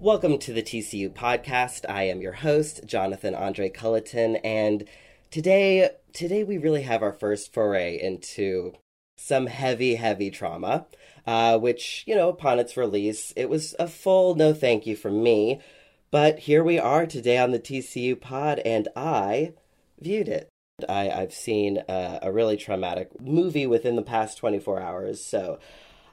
Welcome to the TCU podcast. I am your host, Jonathan Andre Culliton, and today today we really have our first foray into some heavy, heavy trauma, uh, which, you know, upon its release, it was a full no thank you from me. But here we are today on the TCU pod, and I viewed it. I, I've seen a, a really traumatic movie within the past 24 hours, so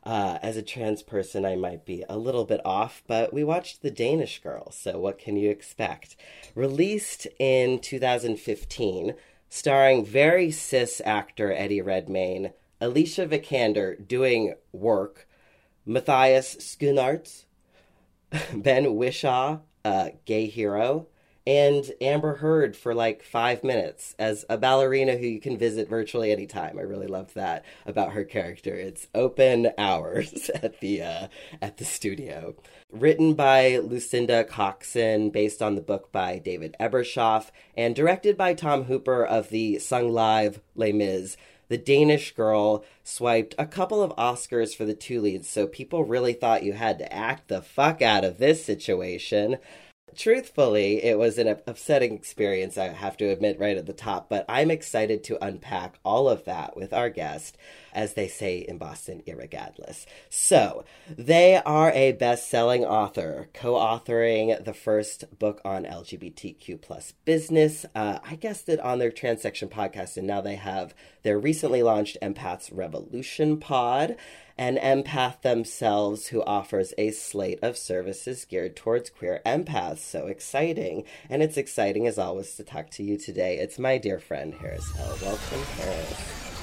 uh, as a trans person, I might be a little bit off, but we watched The Danish Girl, so what can you expect? Released in 2015, starring very cis actor Eddie Redmayne, Alicia Vikander doing work, Matthias Schoenaerts, Ben Whishaw, a gay hero, and Amber Heard for like five minutes as a ballerina who you can visit virtually anytime. I really loved that about her character. It's open hours at the uh, at the studio. Written by Lucinda Coxon, based on the book by David Ebershoff, and directed by Tom Hooper of the Sung Live Les Mis. The Danish girl swiped a couple of Oscars for the two leads, so people really thought you had to act the fuck out of this situation. Truthfully, it was an upsetting experience, I have to admit right at the top, but I'm excited to unpack all of that with our guest, as they say in Boston, irregardless. So, they are a best selling author, co authoring the first book on LGBTQ plus business. Uh, I guessed it on their Transection podcast, and now they have their recently launched Empaths Revolution pod an empath themselves who offers a slate of services geared towards queer empaths. So exciting. And it's exciting as always to talk to you today. It's my dear friend Harris Hill. Welcome, Harris.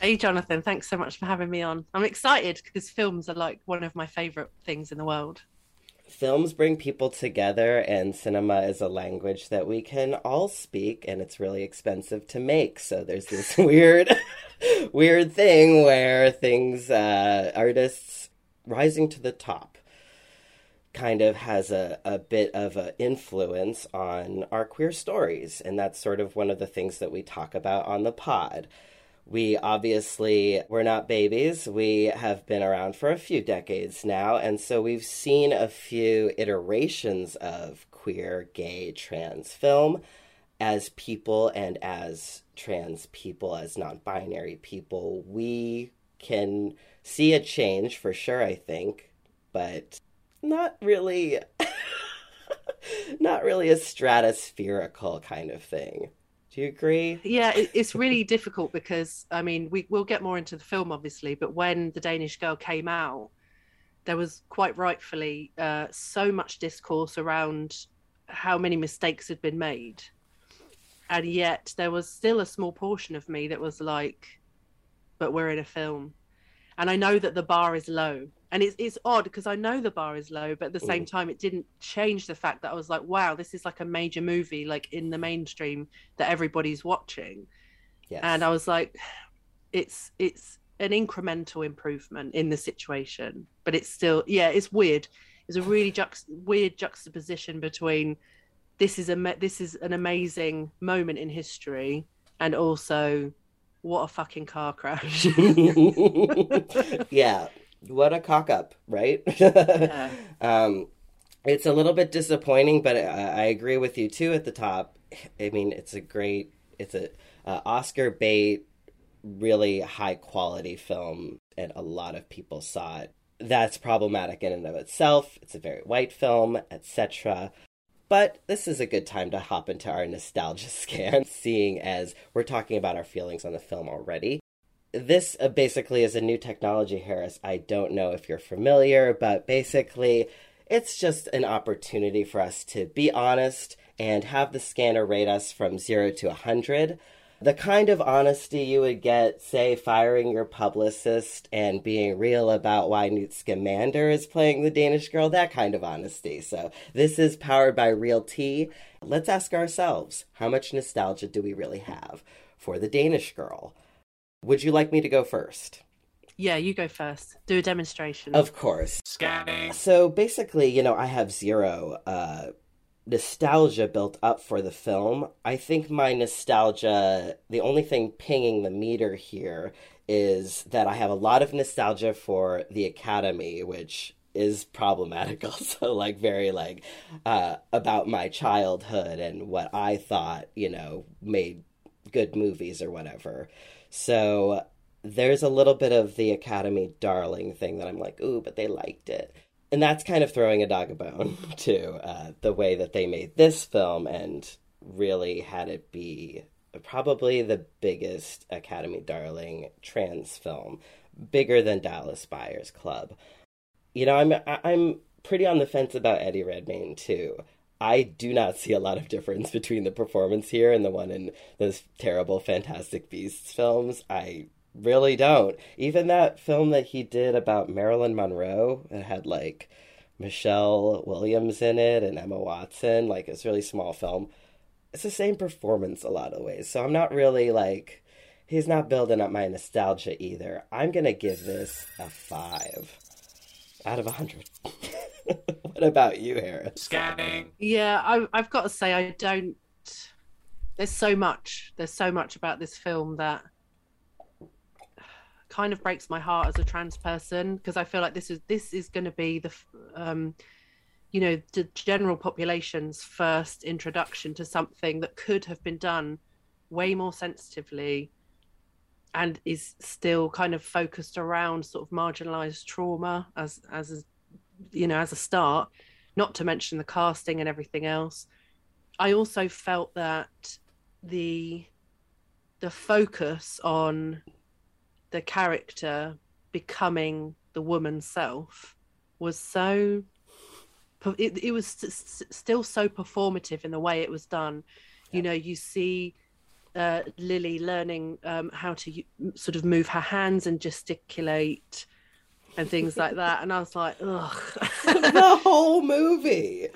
Hey, Jonathan. Thanks so much for having me on. I'm excited because films are like one of my favorite things in the world films bring people together and cinema is a language that we can all speak and it's really expensive to make so there's this weird weird thing where things uh, artists rising to the top kind of has a, a bit of an influence on our queer stories and that's sort of one of the things that we talk about on the pod we obviously we're not babies. We have been around for a few decades now, and so we've seen a few iterations of queer, gay, trans film as people and as trans people, as non binary people. We can see a change for sure, I think, but not really. not really a stratospherical kind of thing. Do you agree? Yeah, it, it's really difficult because I mean, we we'll get more into the film obviously, but when the Danish Girl came out, there was quite rightfully uh, so much discourse around how many mistakes had been made, and yet there was still a small portion of me that was like, "But we're in a film," and I know that the bar is low and it's it's odd because I know the bar is low, but at the same mm. time, it didn't change the fact that I was like, wow, this is like a major movie, like in the mainstream that everybody's watching. Yes. And I was like, it's it's an incremental improvement in the situation, but it's still yeah, it's weird. It's a really juxt- weird juxtaposition between this is a this is an amazing moment in history and also what a fucking car crash. yeah, what a cock up, right? Yeah. um, it's a little bit disappointing, but I, I, agree with you too at the top. I mean, it's a great, it's a uh, Oscar bait, really high quality film, and a lot of people saw it. That's problematic in and of itself. It's a very white film, etc. But this is a good time to hop into our nostalgia scan, seeing as we're talking about our feelings on the film already this uh, basically is a new technology, Harris. I don't know if you're familiar, but basically, it's just an opportunity for us to be honest and have the scanner rate us from zero to 100. The kind of honesty you would get, say, firing your publicist and being real about why Newt Scamander is playing the Danish girl, that kind of honesty. So, this is powered by Real Tea. Let's ask ourselves how much nostalgia do we really have for the Danish girl? Would you like me to go first? Yeah, you go first. Do a demonstration. Of course. Scanning. So basically, you know, I have zero uh, nostalgia built up for the film. I think my nostalgia, the only thing pinging the meter here is that I have a lot of nostalgia for the Academy, which is problematic also like very like uh about my childhood and what I thought, you know, made good movies or whatever. So there's a little bit of the Academy darling thing that I'm like, ooh, but they liked it. And that's kind of throwing a dog a bone to uh, the way that they made this film and really had it be probably the biggest Academy darling trans film, bigger than Dallas Buyers Club. You know, I'm I'm pretty on the fence about Eddie Redmayne too. I do not see a lot of difference between the performance here and the one in those terrible Fantastic Beasts films. I really don't. Even that film that he did about Marilyn Monroe, it had like Michelle Williams in it and Emma Watson, like it's really small film. It's the same performance a lot of ways. So I'm not really like he's not building up my nostalgia either. I'm gonna give this a five out of a hundred. what about you, Harris? Scanning. Yeah, I, I've got to say I don't. There's so much. There's so much about this film that kind of breaks my heart as a trans person because I feel like this is this is going to be the, um, you know, the general population's first introduction to something that could have been done way more sensitively and is still kind of focused around sort of marginalized trauma as as a, you know as a start not to mention the casting and everything else i also felt that the the focus on the character becoming the woman's self was so it, it was st- still so performative in the way it was done yeah. you know you see uh, Lili learning um, how to sort of move her hands and gesticulate and things like that. And I was like, ugh. the whole movie.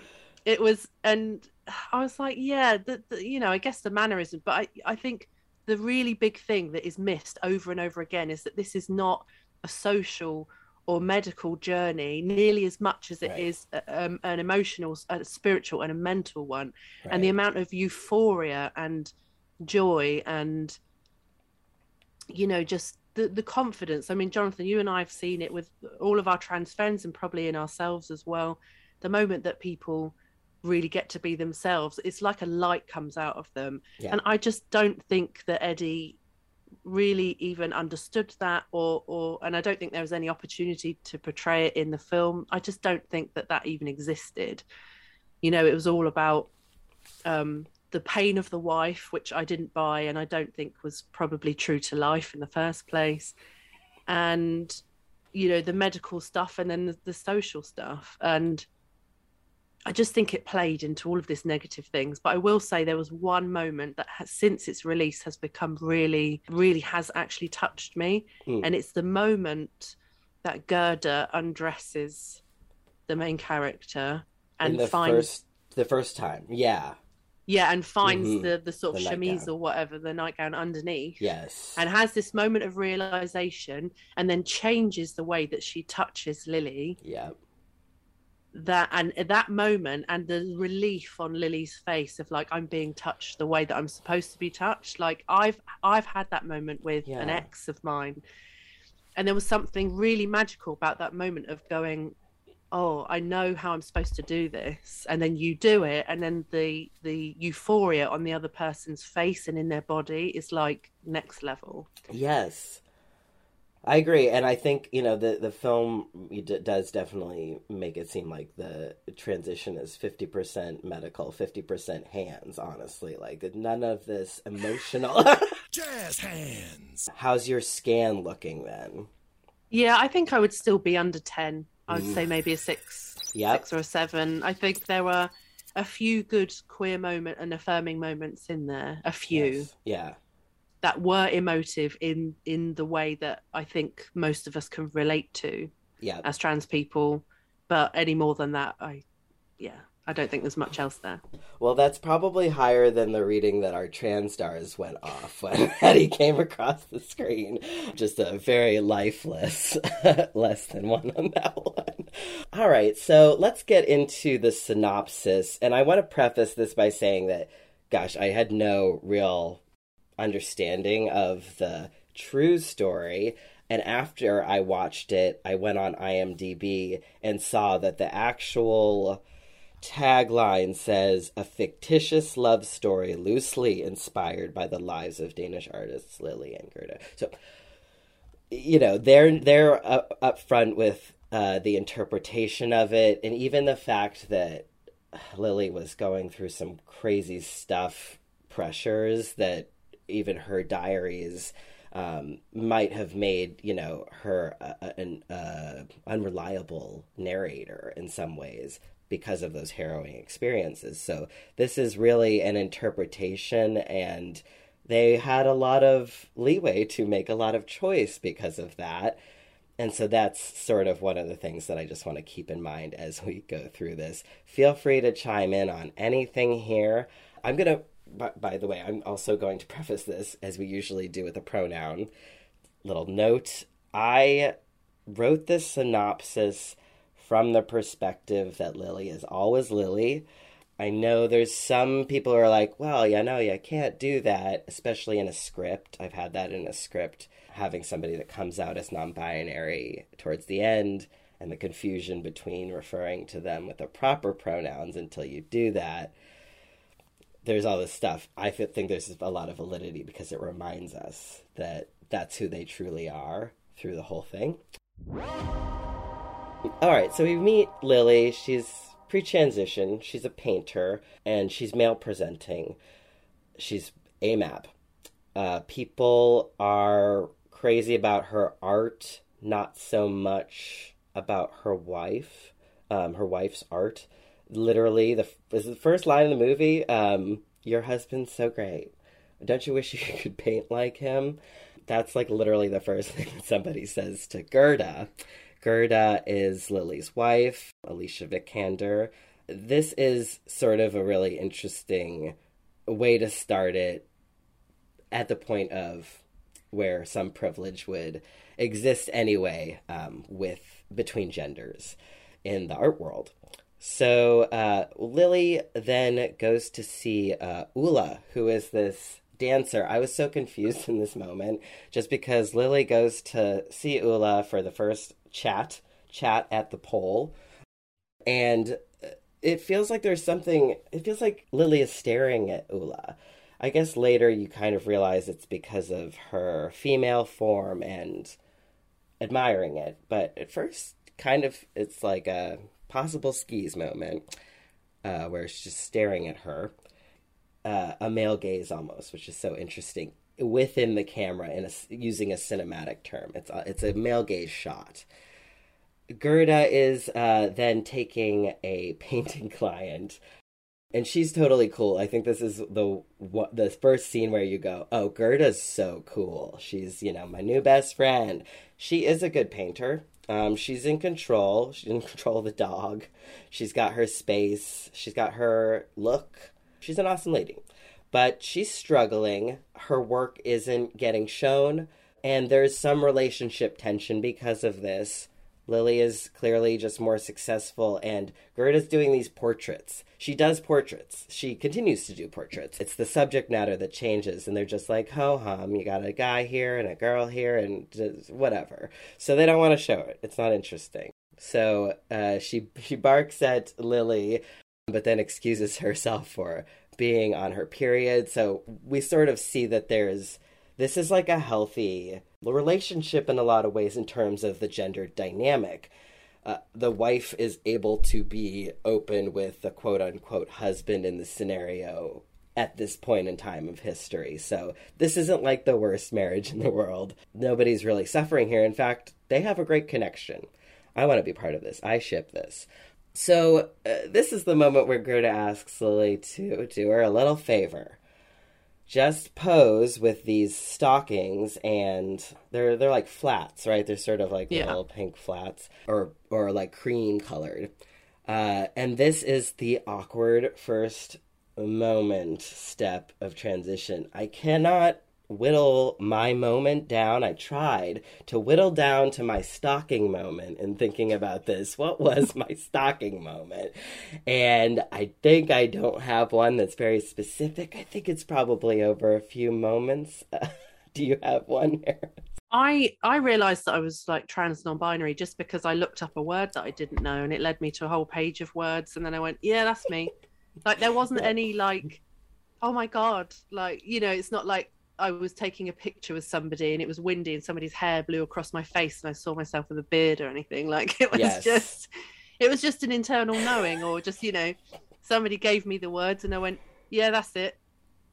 It was, and I was like, yeah, the, the, you know, I guess the mannerism, but I, I think the really big thing that is missed over and over again is that this is not a social or medical journey nearly as much as it right. is uh, um, an emotional, a spiritual, and a mental one. Right. And the amount of euphoria and joy and you know just the the confidence. I mean jonathan you and i have seen it with all of our trans friends and probably in ourselves as well. The moment that people really get to be themselves it's like a light comes out of them. Yeah. and i just don't think that eddie really even understood that or or and i don't think there was any opportunity to portray it in the film. I just don't think that that even existed. You know it was all about um the pain of the wife, which I didn't buy and I don't think was probably true to life in the first place, and you know the medical stuff and then the, the social stuff and I just think it played into all of this negative things. But I will say there was one moment that has, since its release has become really, really has actually touched me. Mm. And it's the moment that Gerda undresses the main character and the finds first, the first time. Yeah yeah and finds mm-hmm. the the sort of the chemise or whatever the nightgown underneath. Yes. And has this moment of realization and then changes the way that she touches lili. Yeah. That and that moment and the relief on lili's face of like i'm being touched the way that i'm supposed to be touched. Like i've i've had that moment with yeah. an ex of mine. And there was something really magical about that moment of going oh i know how i'm supposed to do this and then you do it and then the the euphoria on the other person's face and in their body is like next level. Yes. I agree and i think you know the the film does definitely make it seem like the transition is 50% medical 50% hands honestly like none of this emotional jazz hands. How's your scan looking then? Yeah i think i would still be under 10 I would mm. say maybe a six, yep. six or a seven. I think there were a few good queer moment and affirming moments in there. A few, yes. yeah, that were emotive in in the way that I think most of us can relate to, yeah, as trans people. But any more than that, I, yeah, I don't think there's much else there. Well, that's probably higher than the reading that our trans stars went off when Eddie came across the screen. Just a very lifeless, less than one on that one. All right, so let's get into the synopsis. And I want to preface this by saying that, gosh, I had no real understanding of the true story. And after I watched it, I went on IMDb and saw that the actual tagline says a fictitious love story loosely inspired by the lives of Danish artists Lili and Gerda. So, you know, they're they're up, up front with uh, the interpretation of it, and even the fact that Lili was going through some crazy stuff, pressures that even her diaries um, might have made you know her an uh, unreliable narrator in some ways because of those harrowing experiences. So this is really an interpretation and they had a lot of leeway to make a lot of choice because of that. And so that's sort of one of the things that I just want to keep in mind as we go through this. Feel free to chime in on anything here. I'm going to by, by the way, I'm also going to preface this as we usually do with a pronoun. Little note I wrote this synopsis from the perspective that Lili is always Lili. I know there's some people who are like, well, yeah, no, you can't do that, especially in a script. I've had that in a script, having somebody that comes out as non binary towards the end and the confusion between referring to them with the proper pronouns until you do that there's all this stuff. I think there's a lot of validity because it reminds us that that's who they truly are through the whole thing. All right, so we meet Lili. She's pre transition, she's a painter, and she's male presenting. She's AMAB. Uh, people are crazy about her art, not so much about her wife, um, her wife's art literally the is the first line of the movie. Um, Your husband's so great. Don't you wish you could paint like him? That's like literally the first thing somebody says to Gerda. Gerda is Lili's wife, Alicia Vikander. This is sort of a really interesting way to start it at the point of where some privilege would exist anyway um, with between genders in the art world. So uh, Lili then goes to see uh, Ulla, who is this dancer. I was so confused in this moment just because Lili goes to see Ulla for the first chat, chat at the pole. And it feels like there's something, it feels like Lili is staring at Ulla. I guess later you kind of realize it's because of her female form and admiring it. But at first, kind of, it's like a possible skis moment uh, where it's just staring at her. Uh, a male gaze almost, which is so interesting within the camera in a, using a cinematic term. It's a, it's a male gaze shot. Gerda is uh, then taking a painting client, and she's totally cool. I think this is the what, the first scene where you go, "Oh, Gerda's so cool. She's you know my new best friend. She is a good painter. Um, she's in control. She's in control of the dog. She's got her space. She's got her look. She's an awesome lady. But she's struggling. Her work isn't getting shown. And there's some relationship tension because of this. Lily is clearly just more successful, and Gerda's doing these portraits. She does portraits. She continues to do portraits. It's the subject matter that changes, and they're just like, ho hum, you got a guy here and a girl here, and whatever. So they don't want to show it. It's not interesting. So uh, she she barks at Lili, but then excuses herself for being on her period. So we sort of see that there's this is like a healthy relationship in a lot of ways in terms of the gender dynamic. Uh, the wife is able to be open with the quote unquote husband in the scenario at this point in time of history. So this isn't like the worst marriage in the world. Nobody's really suffering here. In fact, they have a great connection. I want to be part of this. I ship this. So uh, this is the moment where Gerda asks Lili to do her a little favor just pose with these stockings and they're they're like flats, right? They're sort of like yeah. little pink flats or or like cream colored. Uh, and this is the awkward first moment step of transition. I cannot whittle my moment down. I tried to whittle down to my stocking moment in thinking about this. What was my stocking moment? And I think I don't have one that's very specific. I think it's probably over a few moments. do you have one here? I I realized that I was like trans non-binary just because I looked up a word that I didn't know and it led me to a whole page of words and then I went, yeah, that's me. Like there wasn't any like, oh my god, like you know, it's not like I was taking a picture with somebody and it was windy and somebody's hair blew across my face and I saw myself with a beard or anything. Like it was Yes. just, it was just an internal knowing or just you know, somebody gave me the words and I went, yeah, that's it.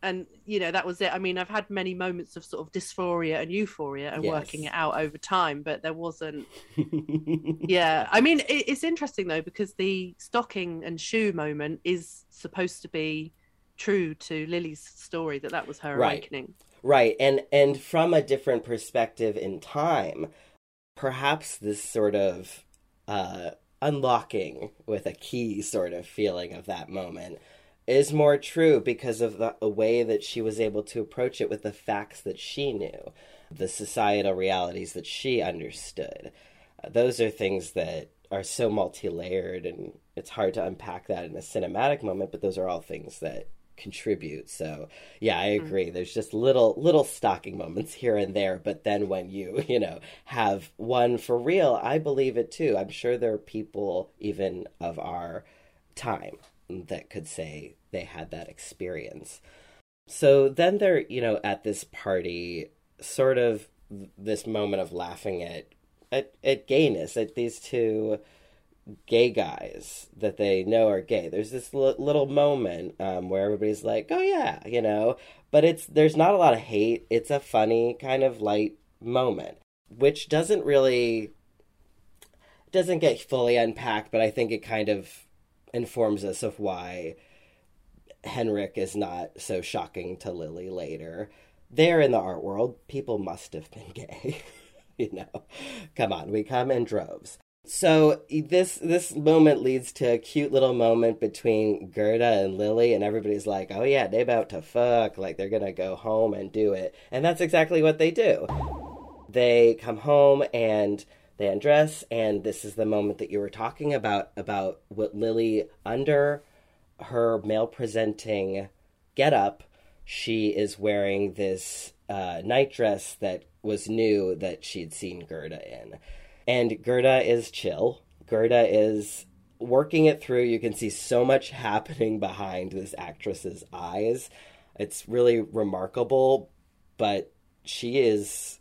And you know that was it. I mean, I've had many moments of sort of dysphoria and euphoria and working it out over time, but there wasn't yeah i mean it, it's interesting though because the stocking and shoe moment is supposed to be true to lili's story that that was her Right. awakening Right, and and from a different perspective in time, perhaps this sort of uh, unlocking with a key sort of feeling of that moment is more true because of the, way that she was able to approach it with the facts that she knew, the societal realities that she understood. Those are things that are so multi-layered, and it's hard to unpack that in a cinematic moment. But those are all things that contribute. So yeah, I mm. agree. There's just little little stocking moments here and there, but then when you, you know, have one for real, I believe it too. I'm sure there are people even of our time that could say they had that experience. So then they're, you know, at this party, sort of this moment of laughing at at, at gayness, at these two gay guys that they know are gay. There's this li- little moment um, where everybody's like, "Oh yeah," you know, but it's there's not a lot of hate. It's a funny kind of light moment, which doesn't really doesn't get fully unpacked, but I think it kind of informs us of why Henrik is not so shocking to Lili later. There in the art world, people must have been gay. you know, come on, we come in droves. So this this moment leads to a cute little moment between Gerda and Lili, and everybody's like, "Oh yeah, they about to fuck, like they're gonna go home and do it," and that's exactly what they do. They come home and they undress, and this is the moment that you were talking about about what Lili under her male presenting getup, she is wearing this uh, night dress that was new that she'd seen Gerda in. And Gerda is chill. Gerda is working it through. You can see so much happening behind this actress's eyes. It's really remarkable, but she is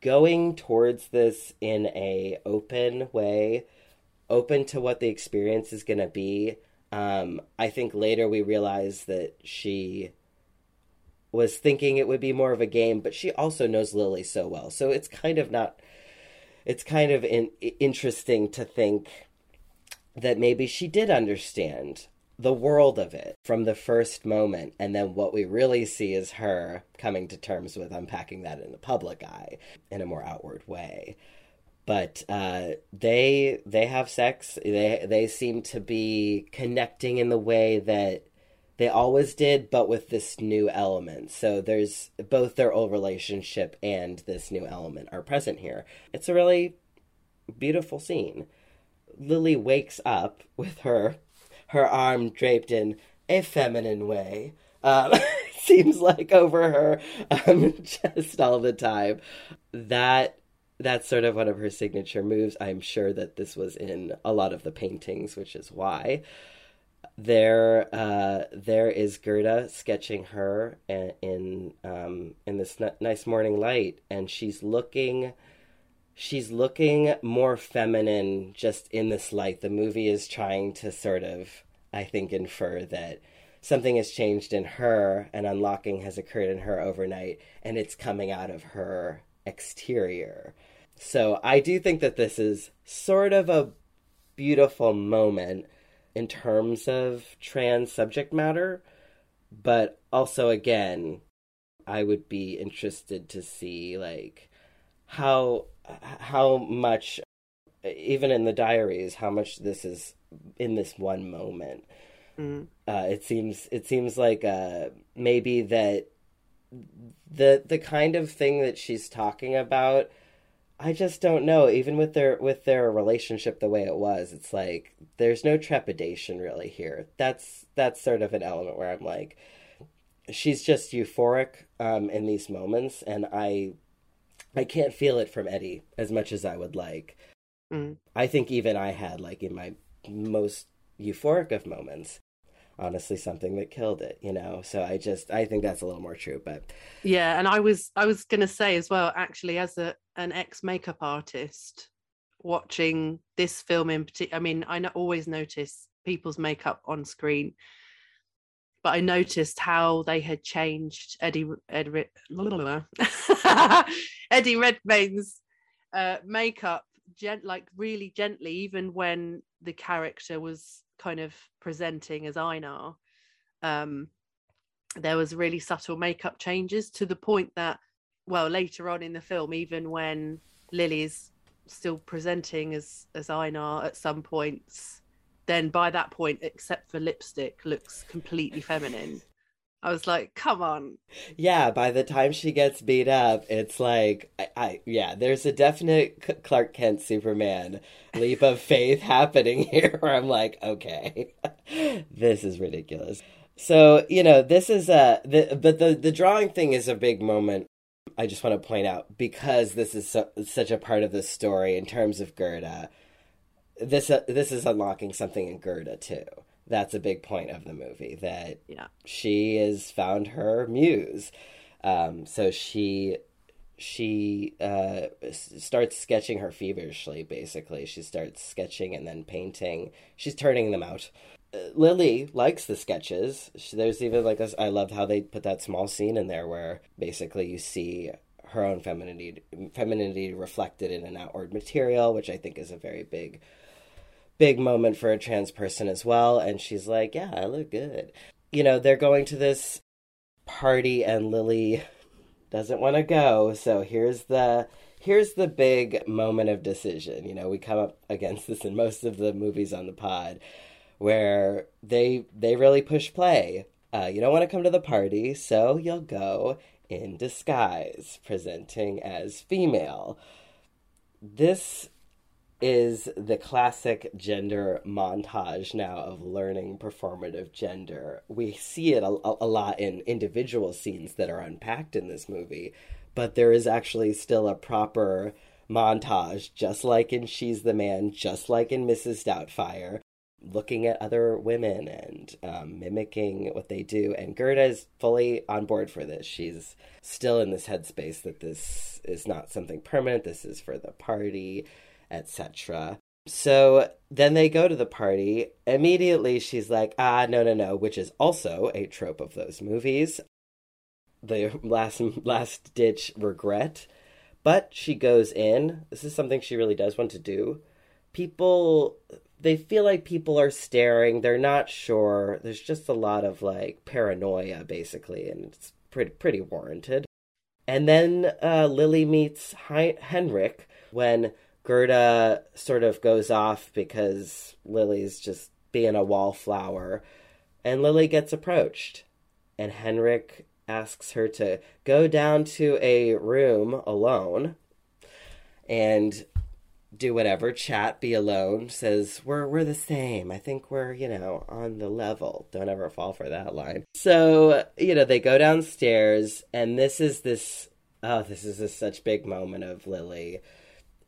going towards this in a open way, open to what the experience is going to be. Um, I think later we realize that she was thinking it would be more of a game, but she also knows Lili so well. So it's kind of not. It's kind of in, interesting to think that maybe she did understand the world of it from the first moment, and then what we really see is her coming to terms with unpacking that in the public eye in a more outward way but uh, they they have sex. They they seem to be connecting in the way that they always did, but with this new element. So there's both their old relationship and this new element are present here. It's a really beautiful scene. Lili wakes up with her her arm draped in a feminine way. Um, seems like over her um, chest all the time. That that's sort of one of her signature moves. I'm sure that this was in a lot of the paintings, which is why. There, uh, there is Gerda sketching her in um, in this nice morning light, and she's looking, she's looking more feminine just in this light. The movie is trying to sort of, I think, infer that something has changed in her, and unlocking has occurred in her overnight, and it's coming out of her exterior. So I do think that this is sort of a beautiful moment in terms of trans subject matter, but also again, I would be interested to see like how how much even in the diaries how much this is in this one moment. Mm. Uh, it seems it seems like uh, maybe that the the kind of thing that she's talking about I just don't know. Even with their with their relationship the way it was, it's like there's no trepidation really here. That's that's sort of an element where I'm like, she's just euphoric um, in these moments, and I I can't feel it from Eddie as much as I would like. Mm. I think even I had like in my most euphoric of moments, honestly something that killed it you know? So i just i think that's a little more true but yeah and i was i was going to say as well actually as a an ex makeup artist watching this film in particular i mean i always notice people's makeup on screen but i noticed how they had changed eddie eddie, eddie redmayne's uh, makeup gent like really gently even when the character was kind of presenting as Einar, um, there was really subtle makeup changes to the point that, well, later on in the film, even when Lili's still presenting as as Einar at some points, then by that point, except for lipstick, looks completely feminine. I was like, come on. Yeah, by the time she gets beat up, it's like, I, I yeah, there's a definite Clark Kent Superman leap of faith happening here where I'm like, okay, this is ridiculous. So, you know, this is a, the, but the, the drawing thing is a big moment. I just want to point out because this is so, such a part of the story in terms of Gerda. This uh, this is unlocking something in Gerda too that's a big point of the movie that yeah. she has found her muse. Um, so she she uh, starts sketching her feverishly. Basically, she starts sketching and then painting. She's turning them out. Uh, Lili likes the sketches. She, there's even like a, I loved how they put that small scene in there where basically you see her own femininity femininity reflected in an outward material, which I think is a very big big moment for a trans person as well. And she's like, Yeah, I look good. You know, they're going to this party and Lili doesn't want to go. So here's the here's the big moment of decision. You know, we come up against this in most of the movies on the pod where they they really push play. Uh, you don't want to come to the party, so you'll go in disguise, presenting as female. This is the classic gender montage now of learning performative gender. We see it a, a, lot in individual scenes that are unpacked in this movie, but there is actually still a proper montage, just like in She's the Man, just like in Mrs. Doubtfire, looking at other women and um, mimicking what they do. And Gerda is fully on board for this. She's still in this headspace that this is not something permanent, this is for the party etc. So then they go to the party. Immediately, she's like, ah, no, no, no, which is also a trope of those movies. The last last ditch regret. But she goes in. This is something she really does want to do. People, they feel like people are staring. They're not sure. There's just a lot of like paranoia, basically, and it's pretty pretty warranted. And then uh, Lili meets Henrik when Gerda sort of goes off because Lili's just being a wallflower. And Lili gets approached. And Henrik asks her to go down to a room alone and do whatever, chat, be alone, says, We're we're the same. I think we're, you know, on the level. Don't ever fall for that line. So, you know, they go downstairs and this is this oh, this is a such big moment of Lili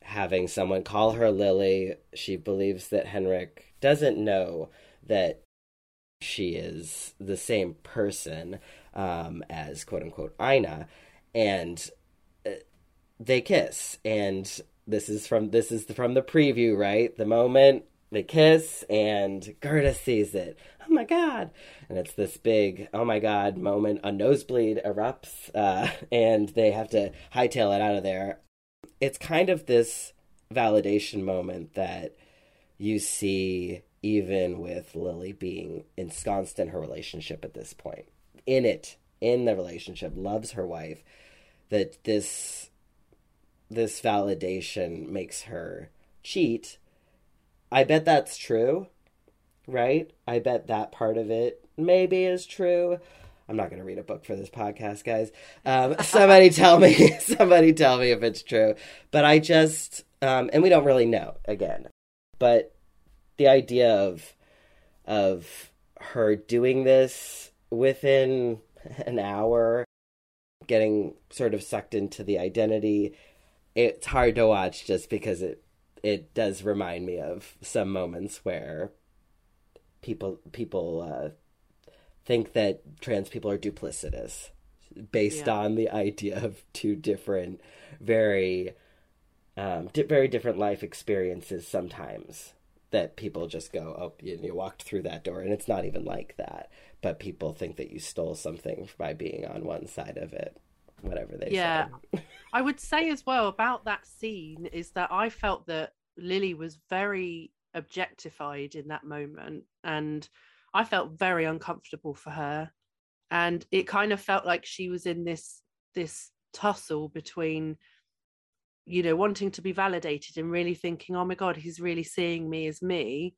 having someone call her Lili. She believes that Henrik doesn't know that she is the same person um, as quote unquote Einar, and uh, they kiss. And this is from this is from the preview, right? The moment they kiss, and Gerda sees it. Oh my god! And it's this big oh my god moment. A nosebleed erupts, uh, and they have to hightail it out of there it's kind of this validation moment that you see even with Lili being ensconced in her relationship at this point. In it, in the relationship, loves her wife, that this this validation makes her cheat. I bet that's true, right? I bet that part of it maybe is true. I'm not going to read a book for this podcast, guys. Um, somebody tell me, somebody tell me if it's true. But I just, um, and we don't really know again. But the idea of of her doing this within an hour, getting sort of sucked into the identity, it's hard to watch just because it it does remind me of some moments where people people uh, think that trans people are duplicitous based Yeah. on the idea of two different very um, di- very different life experiences sometimes that people just go oh you, you walked through that door and it's not even like that but people think that you stole something by being on one side of it whatever they Yeah. I would say as well about that scene is that I felt that Lili was very objectified in that moment and I felt very uncomfortable for her. And it kind of felt like she was in this this tussle between you know wanting to be validated and really thinking oh my god he's really seeing me as me.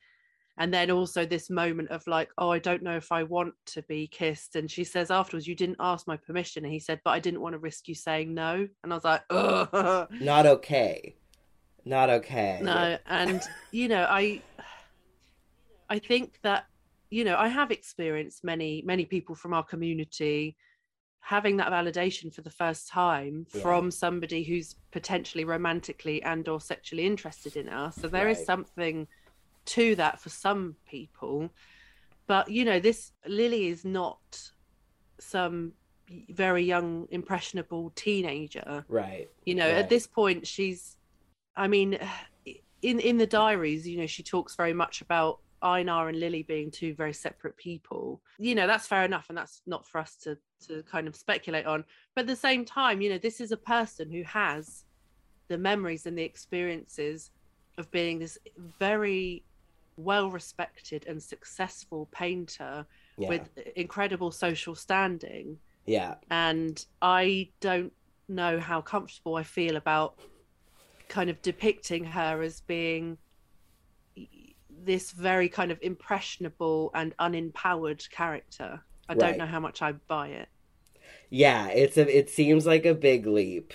And then also this moment of like oh i don't know if i want to be kissed. And she says afterwards you didn't ask my permission. And he said but i didn't want to risk you saying no. And i was like Ugh. not okay. Not okay. No and you know i i think that you know i have experienced many many people from our community having that validation for the first time Yeah. from somebody who's potentially romantically and or sexually interested in us so there is Right. something to that for some people but you know this lili is not some very young impressionable teenager right you know Right. at this point she's i mean in in the diaries you know she talks very much about einar and lili being two very separate people you know that's fair enough and that's not for us to to kind of speculate on. But at the same time you know this is a person who has the memories and the experiences of being this very well respected and successful painter yeah. with incredible social standing. Yeah. And I don't know how comfortable I feel about kind of depicting her as being this very kind of impressionable and unempowered character. I Right. don't know how much I buy it. Yeah, it's a it seems like a big leap.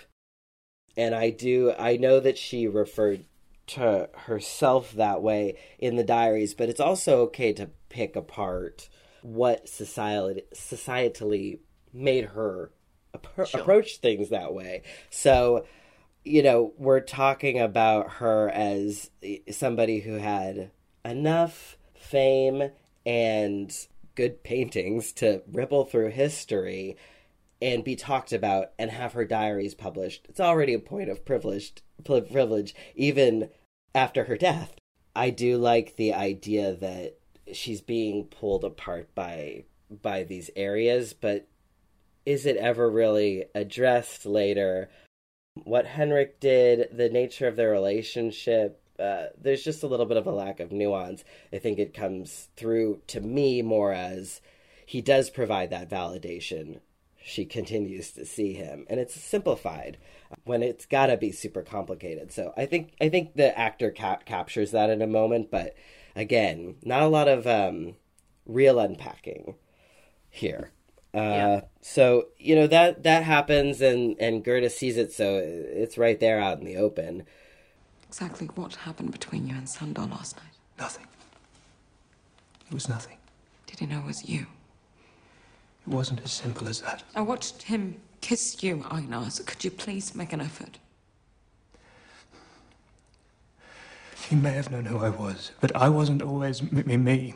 And I do I know that she referred to herself that way in the diaries, but it's also okay to pick apart what society societally made her appro- Sure. approach things that way. So, you know, we're talking about her as somebody who had enough fame and good paintings to ripple through history and be talked about and have her diaries published. It's already a point of privileged privilege even after her death. I do like the idea that she's being pulled apart by by these areas, but is it ever really addressed later? What Henrik did, the nature of their relationship, uh, there's just a little bit of a lack of nuance. I think it comes through to me more as he does provide that validation. She continues to see him, and it's simplified when it's got to be super complicated. So I think I think the actor cap- captures that in a moment, but again, not a lot of um, real unpacking here. Uh, Yeah. So you know that that happens, and and Gerda sees it, so it's right there out in the open. Exactly what happened between you and Sundar last night? Nothing. It was nothing. Did he know it was you? It wasn't as simple as that. I watched him kiss you, Einar, so could you please make an effort? He may have known who I was, but I wasn't always me. me.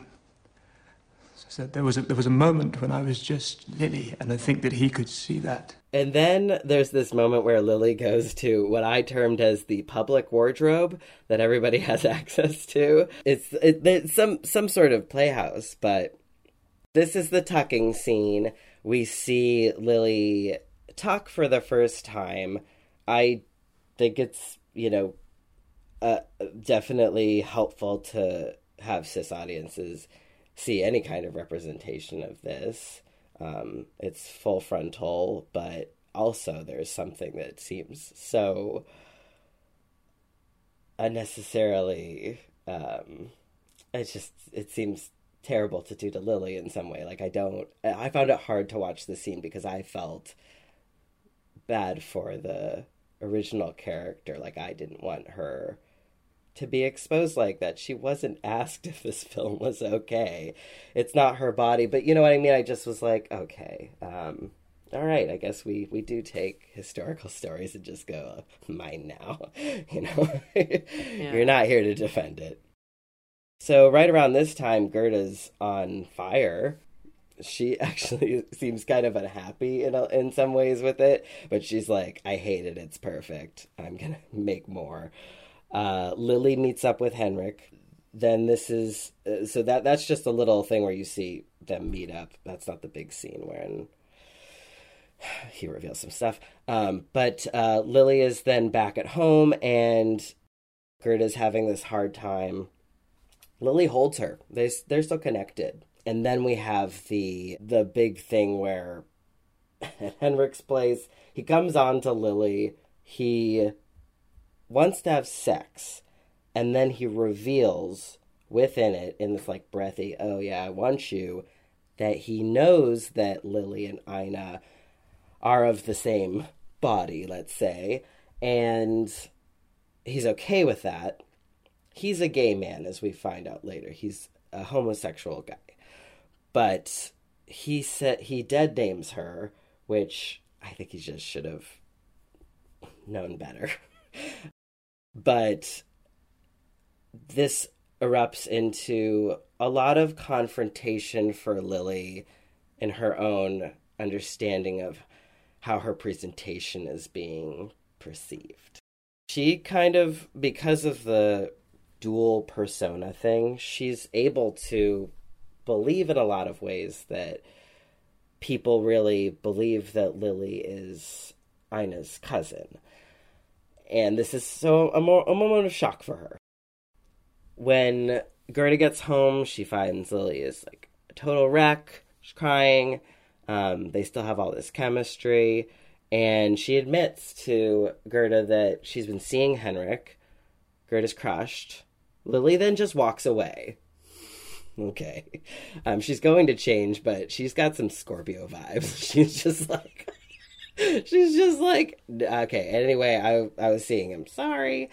So there was a, there was a moment when I was just Lili, and I think that he could see that. And then there's this moment where Lili goes to what I termed as the public wardrobe that everybody has access to. It's, it, it's some some sort of playhouse, but this is the tucking scene. We see Lili tuck for the first time. I think it's you know uh, definitely helpful to have cis audiences see any kind of representation of this. Um, it's full frontal, but also there's something that seems so unnecessarily. Um, it just it seems terrible to do to Lili in some way. Like I don't I found it hard to watch the scene because I felt bad for the original character. Like I didn't want her to be exposed like that. She wasn't asked if this film was okay. It's not her body, but you know what I mean? I just was like, okay, um, all right, I guess we, we do take historical stories and just go, mine now. You know, Yeah. you're not here to defend it. So, right around this time, Gerda's on fire. She actually seems kind of unhappy in, a, in some ways with it, but she's like, I hate it. It's perfect. I'm going to make more. Uh, Lili meets up with Henrik. Then this is uh, so that that's just a little thing where you see them meet up. That's not the big scene wherein he reveals some stuff. Um, but uh, Lili is then back at home, and Gerda's having this hard time. Lili holds her. They they're still connected, and then we have the the big thing where at Henrik's place he comes on to Lili. He wants to have sex, and then he reveals within it in this like breathy, "Oh yeah, I want you," that he knows that Lili and Einar are of the same body, let's say, and he's okay with that. He's a gay man, as we find out later. He's a homosexual guy, but he said he dead names her, which I think he just should have known better. but this erupts into a lot of confrontation for Lili in her own understanding of how her presentation is being perceived. She kind of, because of the dual persona thing, she's able to believe in a lot of ways that people really believe that Lili is Einar's cousin. And this is so a, a moment of shock for her. When Gerda gets home, she finds Lili is like a total wreck. She's crying. Um, they still have all this chemistry. And she admits to Gerda that she's been seeing Henrik. Gerda's crushed. Lili then just walks away. Okay. Um, she's going to change, but she's got some Scorpio vibes. She's just like, she's just like, okay. Anyway, I, I was seeing him. Sorry.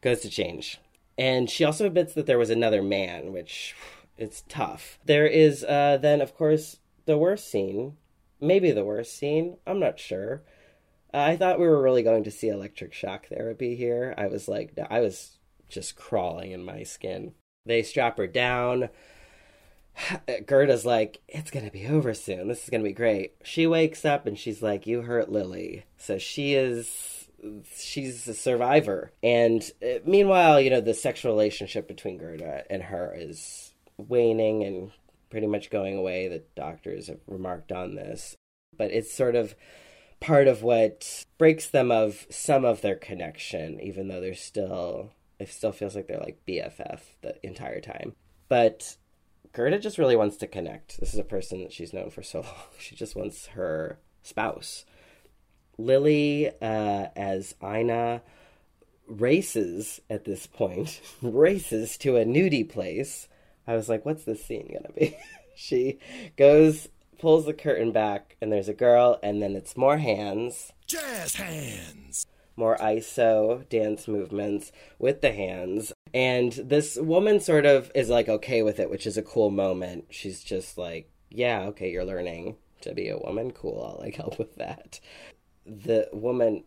Goes to change. And she also admits that there was another man, which it's tough. There is uh, then, of course, the worst scene. Maybe the worst scene. I'm not sure. Uh, I thought we were really going to see electric shock therapy here. I was like, I was just crawling in my skin. They strap her down. Gerda's like, it's to be over soon. This is to be great. She wakes up and she's like, you hurt Lili. So she is, she's a survivor. And uh, meanwhile, you know, the sexual relationship between Gerda and her is waning and pretty much going away. The doctors have remarked on this. But it's sort of part of what breaks them of some of their connection, even though they're still, it still feels like they're like BFF the entire time. But Gerda just really wants to connect. This is a person that she's known for so long. She just wants her spouse. Lili, uh, as Einar, races at this point, races to a nudie place. I was like, what's this scene gonna be? she goes, pulls the curtain back, and there's a girl, and then it's more hands, Jazz hands. more ISO dance movements with the hands. And this woman sort of is like okay with it, which is a cool moment. She's just like, yeah, okay, you're learning to be a woman. Cool, I'll like help with that. The woman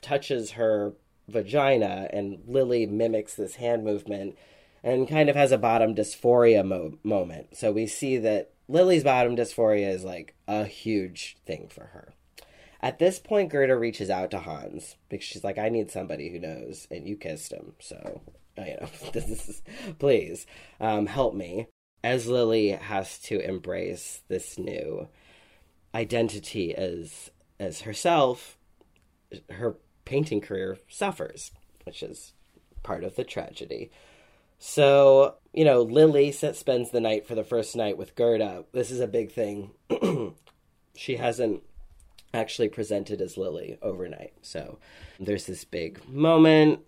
touches her vagina, and Lili mimics this hand movement and kind of has a bottom dysphoria mo- moment. So we see that Lili's bottom dysphoria is like a huge thing for her. At this point, Gerda reaches out to Hans because she's like, I need somebody who knows, and you kissed him. So, you know, this is, please um, help me. As Lili has to embrace this new identity as as herself, her painting career suffers, which is part of the tragedy. So, you know, Lili spends the night for the first night with Gerda. This is a big thing. she hasn't actually presented as Lili overnight. So there's this big moment.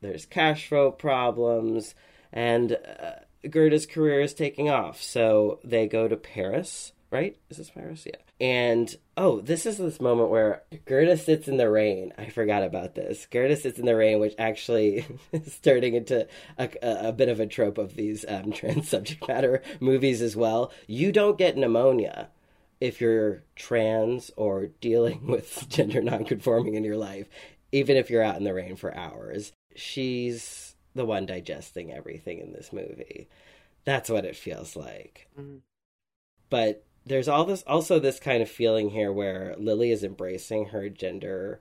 There's cash flow problems, and uh, Gerda's career is taking off. So they go to Paris, right? Is this Paris? Yeah. And oh, this is this moment where Gerda sits in the rain. I forgot about this. Gerda sits in the rain, which actually is turning into a, a, a bit of a trope of these um, trans subject matter movies as well. You don't get pneumonia if you're trans or dealing with gender nonconforming in your life, even if you're out in the rain for hours. She's the one digesting everything in this movie. That's what it feels like. Mhm. But there's all this also this kind of feeling here where Lili is embracing her gender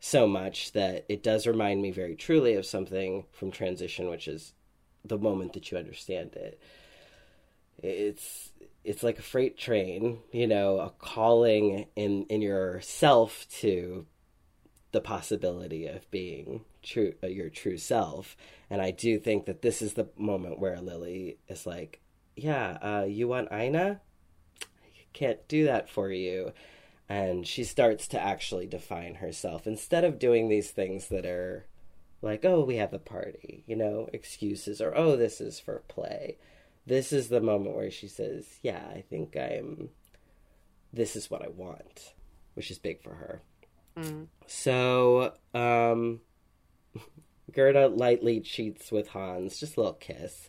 so much that it does remind me very truly of something from transition, which is the moment that you understand it. It's it's like a freight train, you know, a calling in in yourself to the possibility of being true uh, your true self. And I do think that this is the moment where Lili is like, "Yeah, uh, you want Einar? can't do that for you. And she starts to actually define herself instead of doing these things that are like, oh, we have a party, you know, excuses, or oh, this is for play. This is the moment where she says, yeah, I think I'm, this is what I want, which is big for her. Mm. So, um, Gerda lightly cheats with Hans, just a little kiss.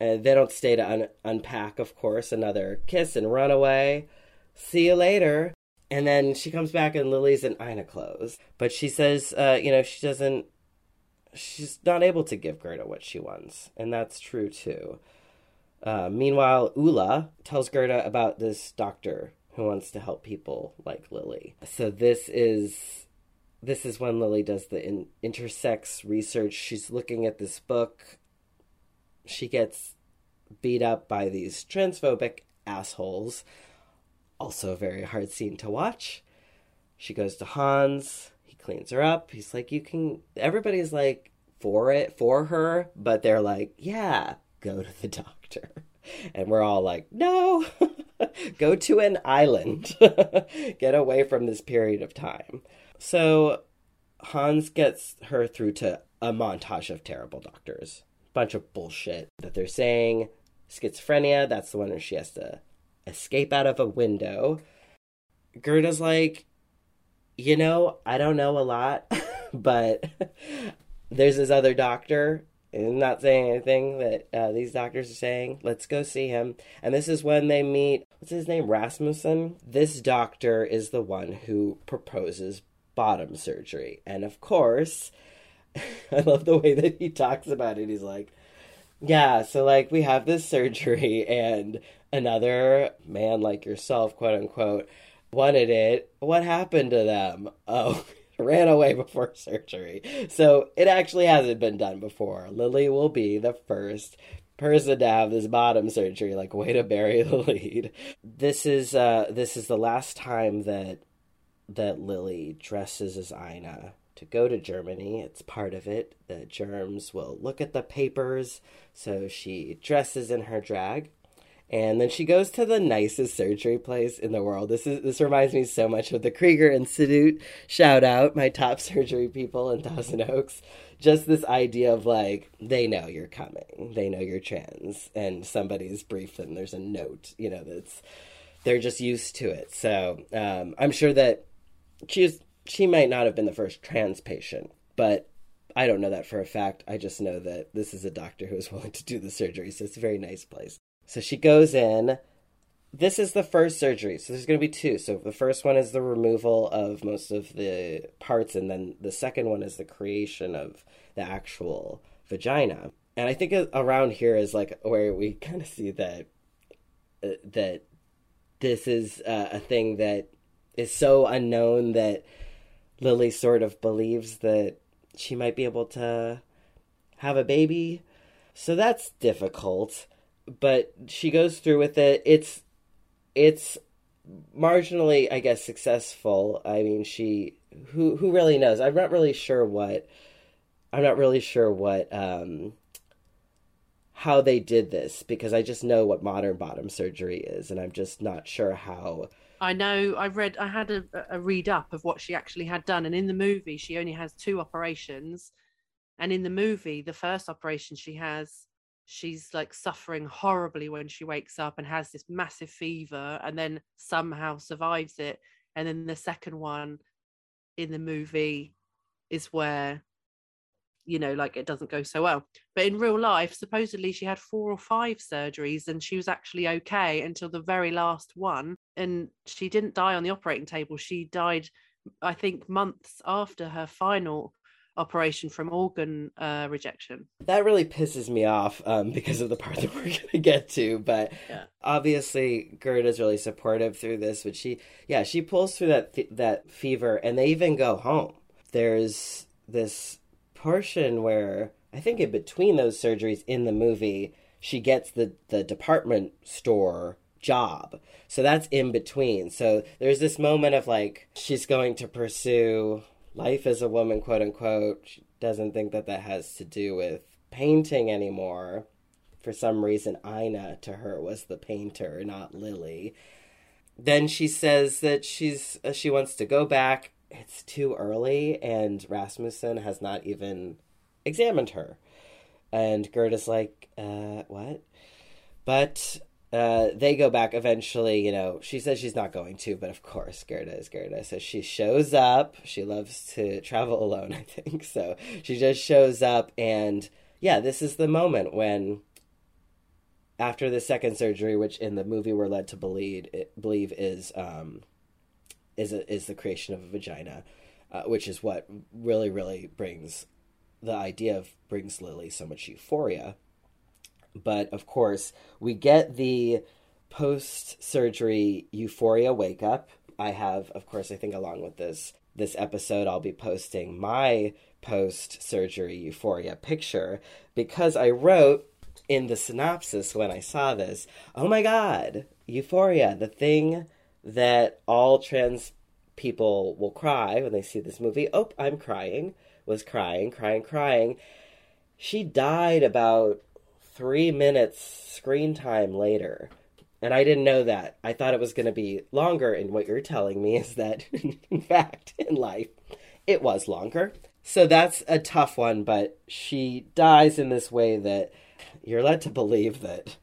Uh, they don't stay to un- unpack, of course. Another kiss and run away. See you later. And then she comes back and Lili's in Einar clothes. But she says, uh, you know, she doesn't, she's not able to give Gerda what she wants. And that's true too. Uh, meanwhile, Ulla tells Gerda about this doctor who wants to help people like Lili. So this is this is when Lili does the in- intersex research. She's looking at this book. She gets beat up by these transphobic assholes. Also, a very hard scene to watch. She goes to Hans. He cleans her up. He's like, "You can." Everybody's like for it for her, but they're like, "Yeah, go to the doctor," and we're all like, "No." Go to an island. Get away from this period of time. So Hans gets her through to a montage of terrible doctors. Bunch of bullshit that they're saying. Schizophrenia, that's the one where she has to escape out of a window. Gerda's like, you know, I don't know a lot, but there's this other doctor. Not saying anything that uh, these doctors are saying. Let's go see him. And this is when they meet, what's his name? Rasmussen. This doctor is the one who proposes bottom surgery. And of course, I love the way that he talks about it. He's like, yeah, so like we have this surgery, and another man like yourself, quote unquote, wanted it. What happened to them? Oh, ran away before surgery. So it actually hasn't been done before. Lili will be the first person to have this bottom surgery. Like way to bury the lead. This is uh this is the last time that that Lili dresses as Einar to go to Germany. It's part of it. The germs will look at the papers, so she dresses in her drag. And then she goes to the nicest surgery place in the world. This is this reminds me so much of the Krieger Institute. Shout out my top surgery people in Thousand Oaks. Just this idea of like they know you're coming, they know you're trans, and somebody's briefed them. There's a note, you know, that's they're just used to it. So um, I'm sure that she's she might not have been the first trans patient, but I don't know that for a fact. I just know that this is a doctor who is willing to do the surgery, so it's a very nice place. So she goes in. This is the first surgery, so there's going to be two. So the first one is the removal of most of the parts, and then the second one is the creation of the actual vagina. And I think around here is like where we kind of see that uh, that this is uh, a thing that is so unknown that Lili sort of believes that she might be able to have a baby. So that's difficult but she goes through with it. It's it's marginally, I guess, successful. I mean, she who who really knows? I'm not really sure what I'm not really sure what um how they did this because I just know what modern bottom surgery is, and I'm just not sure how. I know. I read. I had a, a read up of what she actually had done, and in the movie, she only has two operations. And in the movie, the first operation she has she's like suffering horribly when she wakes up and has this massive fever and then somehow survives it and then the second one in the movie is where you know like it doesn't go so well. But in real life supposedly she had four or five surgeries and she was actually okay until the very last one and she didn't die on the operating table. She died i think months after her final operation from organ uh, rejection That really pisses me off um, because of the part that we're going to get to. But Yeah. obviously, Gerda's really supportive through this. But she, yeah, she pulls through that fe- that fever, and they even go home. There's this portion where I think in between those surgeries in the movie, she gets the the department store job. So that's in between. So there's this moment of like she's going to pursue life as a woman, quote unquote. She doesn't think that that has to do with painting anymore. For some reason, Einar to her was the painter, not Lili. Then she says that she's uh, she wants to go back. It's too early, and Rasmussen has not even examined her. And Gerda's like, uh, what? But uh, they go back eventually. You know, she says she's not going to, but of course, Gerda is Gerda. So she shows up. She loves to travel alone, I think. So she just shows up, and yeah, this is the moment when, after the second surgery, which in the movie we're led to believe believe is um, is a, is the creation of a vagina, uh, which is what really really brings the idea of brings Lili so much euphoria but of course we get the post surgery euphoria wake up i have of course i think along with this this episode i'll be posting my post surgery euphoria picture because i wrote in the synopsis when i saw this oh my god euphoria the thing that all trans people will cry when they see this movie. Oh i'm crying was crying crying crying. She died about three minutes screen time later. And I didn't know that. I thought it was going to be longer. And what you're telling me is that, in fact, in life, it was longer. So that's a tough one, but she dies in this way that you're led to believe that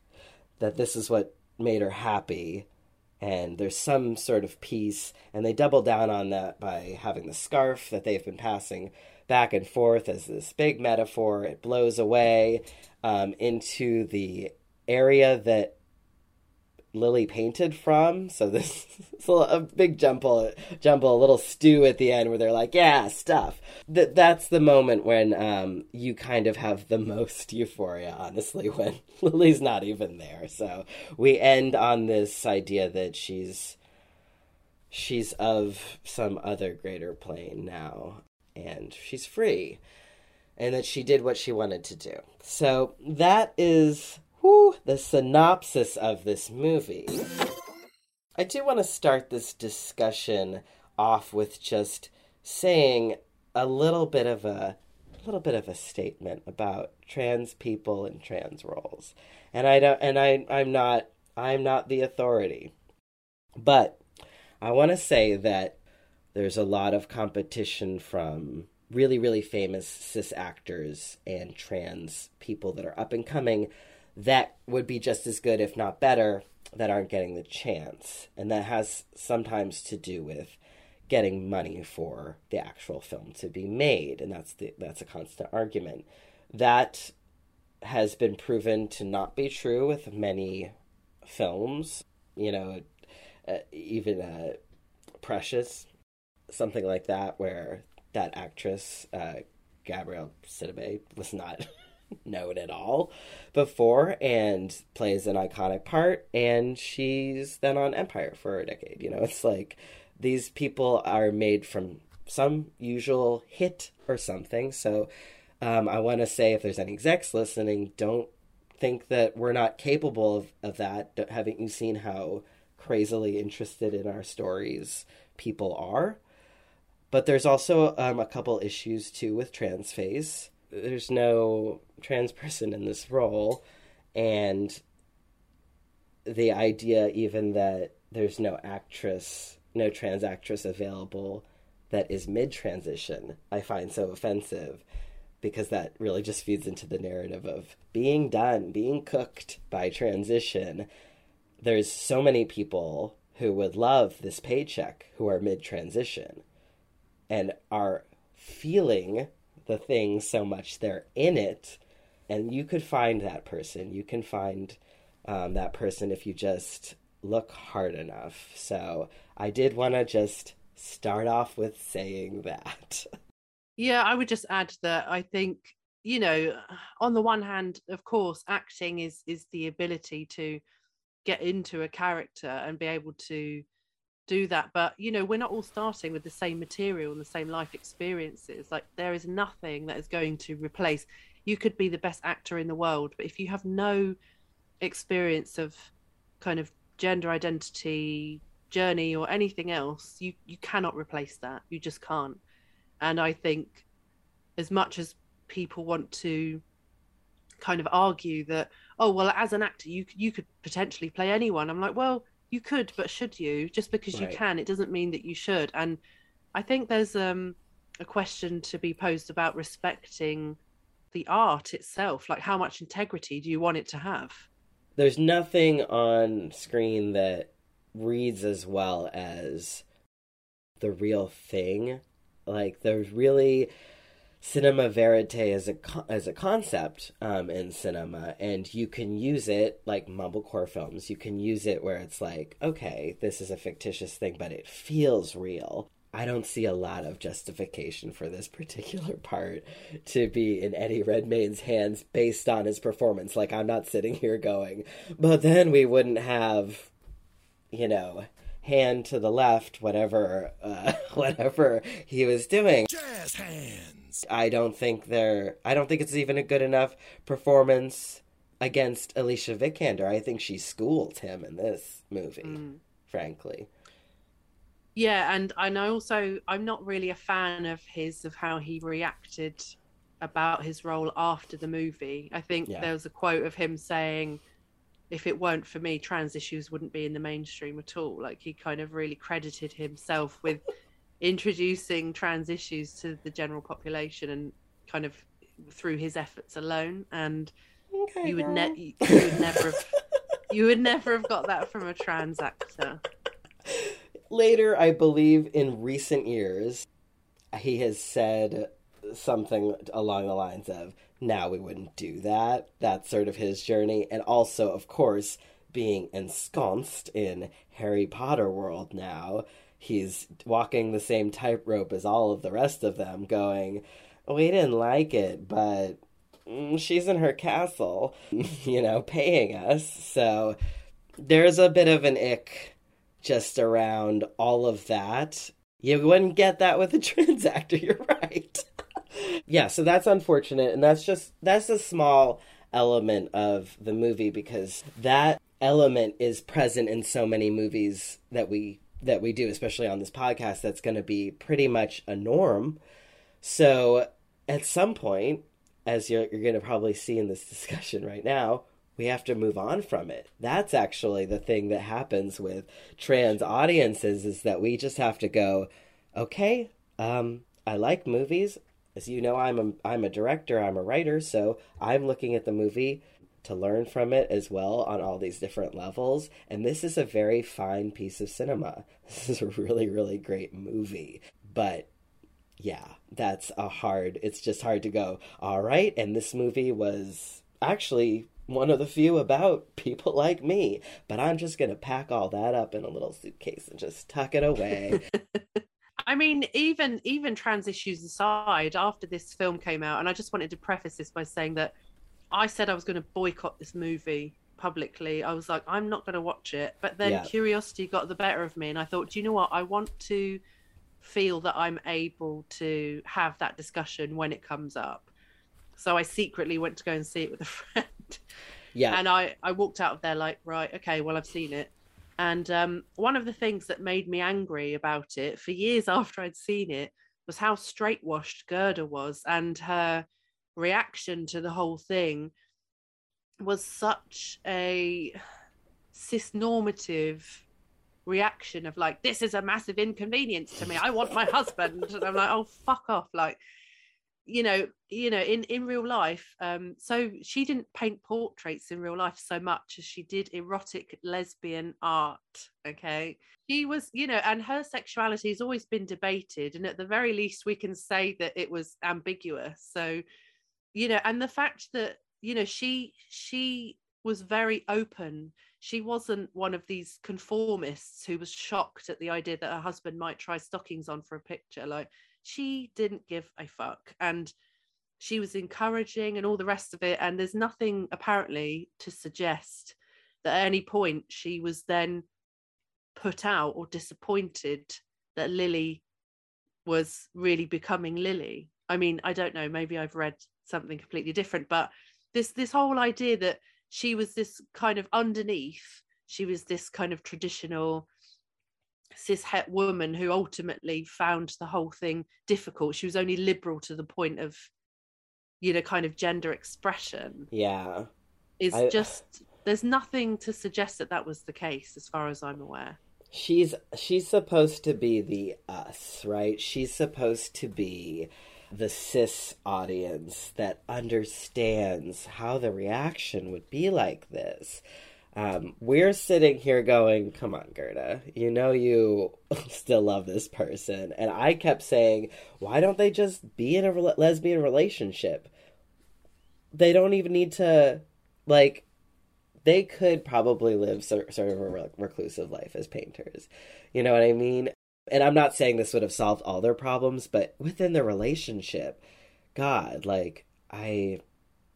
that this is what made her happy and there's some sort of peace and they double down on that by having the scarf that they've been passing back and forth as this big metaphor it blows away um, into the area that Lili painted from. So this is a big jumble, jumble, a little stew at the end where they're like, "Yeah, stuff." That that's the moment when um, you kind of have the most euphoria, honestly, when Lili's not even there. So we end on this idea that she's she's of some other greater plane now, and she's free, and that she did what she wanted to do. So that is whew, the synopsis of this movie. I do want to start this discussion off with just saying a little bit of a, a little bit of a statement about trans people and trans roles. And I don't and I I'm not I'm not the authority. But I want to say that there's a lot of competition from really, really famous cis actors and trans people that are up and coming that would be just as good, if not better, that aren't getting the chance. And that has sometimes to do with getting money for the actual film to be made. And that's the that's a constant argument. That has been proven to not be true with many films. You know, uh, even uh, Precious, something like that, where that actress, uh, Gabrielle Sidibe, was not known at all before and plays an iconic part. And she's then on Empire for a decade. You know, it's like these people are made from some usual hit or something. So um, I want to say if there's any execs listening, don't think that we're not capable of, of that. Haven't you seen how crazily interested in our stories people are? But there's also um, a couple issues too with trans face. There's no trans person in this role, and the idea even that there's no actress, no trans actress available that is mid transition, I find so offensive. because that really just feeds into the narrative of being done, being cooked by transition. There's so many people who would love this paycheck who are mid transition and are feeling the thing so much they're in it. And you could find that person. You can find um, that person if you just look hard enough. So I did want to just start off with saying that. Yeah, I would just add that I think, you know, on the one hand, of course, acting is is the ability to get into a character and be able to do that but you know we're not all starting with the same material and the same life experiences. Like there is nothing that is going to replace you could be the best actor in the world but if you have no experience of kind of gender identity journey or anything else you you cannot replace that. You just can't. And i think as much as people want to kind of argue that oh well as an actor you you could potentially play anyone i'm like well you could but should you? Just because right. you can it doesn't mean that you should. And i think there's um a question to be posed about respecting the art itself. Like how much integrity do you want it to have? There's nothing on screen that reads as well as the real thing. Like there's really cinema verite as a as a concept um, in cinema, and you can use it like mumblecore films. You can use it where it's like, okay, this is a fictitious thing, but it feels real. I don't see a lot of justification for this particular part to be in Eddie Redmayne's hands based on his performance. Like, I'm not sitting here going, but then we wouldn't have, you know, hand to the left, whatever, uh, whatever he was doing. Jazz. I don't think they're. I don't think it's even a good enough performance against Alicia Vikander. I think she schooled him in this movie, mm. frankly. Yeah, and and I also I'm not really a fan of his of how he reacted about his role after the movie. I think yeah. there was a quote of him saying if it weren't for me, trans issues wouldn't be in the mainstream at all. Like he kind of really credited himself with introducing trans issues to the general population and kind of through his efforts alone. And okay, you would ne- you would never have you would never have got that from a trans actor. Later, I believe in recent years, he has said something along the lines of now we wouldn't do that. That's sort of his journey. And also, of course, being ensconced in Harry Potter world now, he's walking the same tightrope as all of the rest of them, going, We didn't like it, but mm, she's in her castle, you know, paying us. So there's a bit of an ick just around all of that. You wouldn't get that with a trans actor, you're right yeah, so that's unfortunate, and that's just that's a small element of the movie because that element is present in so many movies that we that we do, especially on this podcast. That's going to be pretty much a norm. So at some point, as you're, you're going to probably see in this discussion right now, we have to move on from it. That's actually the thing that happens with trans audiences is that we just have to go, okay, um, I like movies as you know, I'm a I'm a director, I'm a writer, so I'm looking at the movie to learn from it as well on all these different levels. And this is a very fine piece of cinema. This is a really, really great movie. But yeah, that's a hard, it's just hard to go, all right. And this movie was actually one of the few about people like me. But I'm just going to pack all that up in a little suitcase and just tuck it away. I mean, even even trans issues aside, after this film came out, and I just wanted to preface this by saying that I said I was going to boycott this movie publicly. I was like, I'm not going to watch it. But then yeah. curiosity got the better of me, and I thought, do you know what? I want to feel that I'm able to have that discussion when it comes up. So I secretly went to go and see it with a friend. Yeah. And I I walked out of there like, right, okay, well I've seen it. And um, one of the things that made me angry about it for years after I'd seen it was how straight washed Gerda was and her reaction to the whole thing was such a cisnormative reaction of like this is a massive inconvenience to me. I want my husband. And i'm like oh fuck off. Like you know you know in in real life um so she didn't paint portraits in real life so much as she did erotic lesbian art okay? She was you know and her sexuality has always been debated and at the very least we can say that it was ambiguous. So you know and the fact that you know she she was very open. She wasn't one of these conformists who was shocked at the idea that her husband might try stockings on for a picture. Like she didn't give a fuck and she was encouraging and all the rest of it. And there's nothing apparently to suggest that at any point she was then put out or disappointed that lili was really becoming lili. I mean i don't know maybe i've read something completely different but this this whole idea that she was this kind of underneath she was this kind of traditional cis het woman who ultimately found the whole thing difficult. She was only liberal to the point of, you know, kind of gender expression. Yeah. Is I- uh, just there's nothing to suggest that that was the case, as far as I'm aware. She's she's supposed to be the us, right? She's supposed to be the cis audience that understands how the reaction would be like this. Um, we're sitting here going, "Come on, Gerda, you know you still love this person," and I kept saying, "Why don't they just be in a rela- lesbian relationship? They don't even need to, like." they could probably live sort of a reclusive life as painters. You know what I mean? And I'm not saying this would have solved all their problems, but within the relationship, God, like I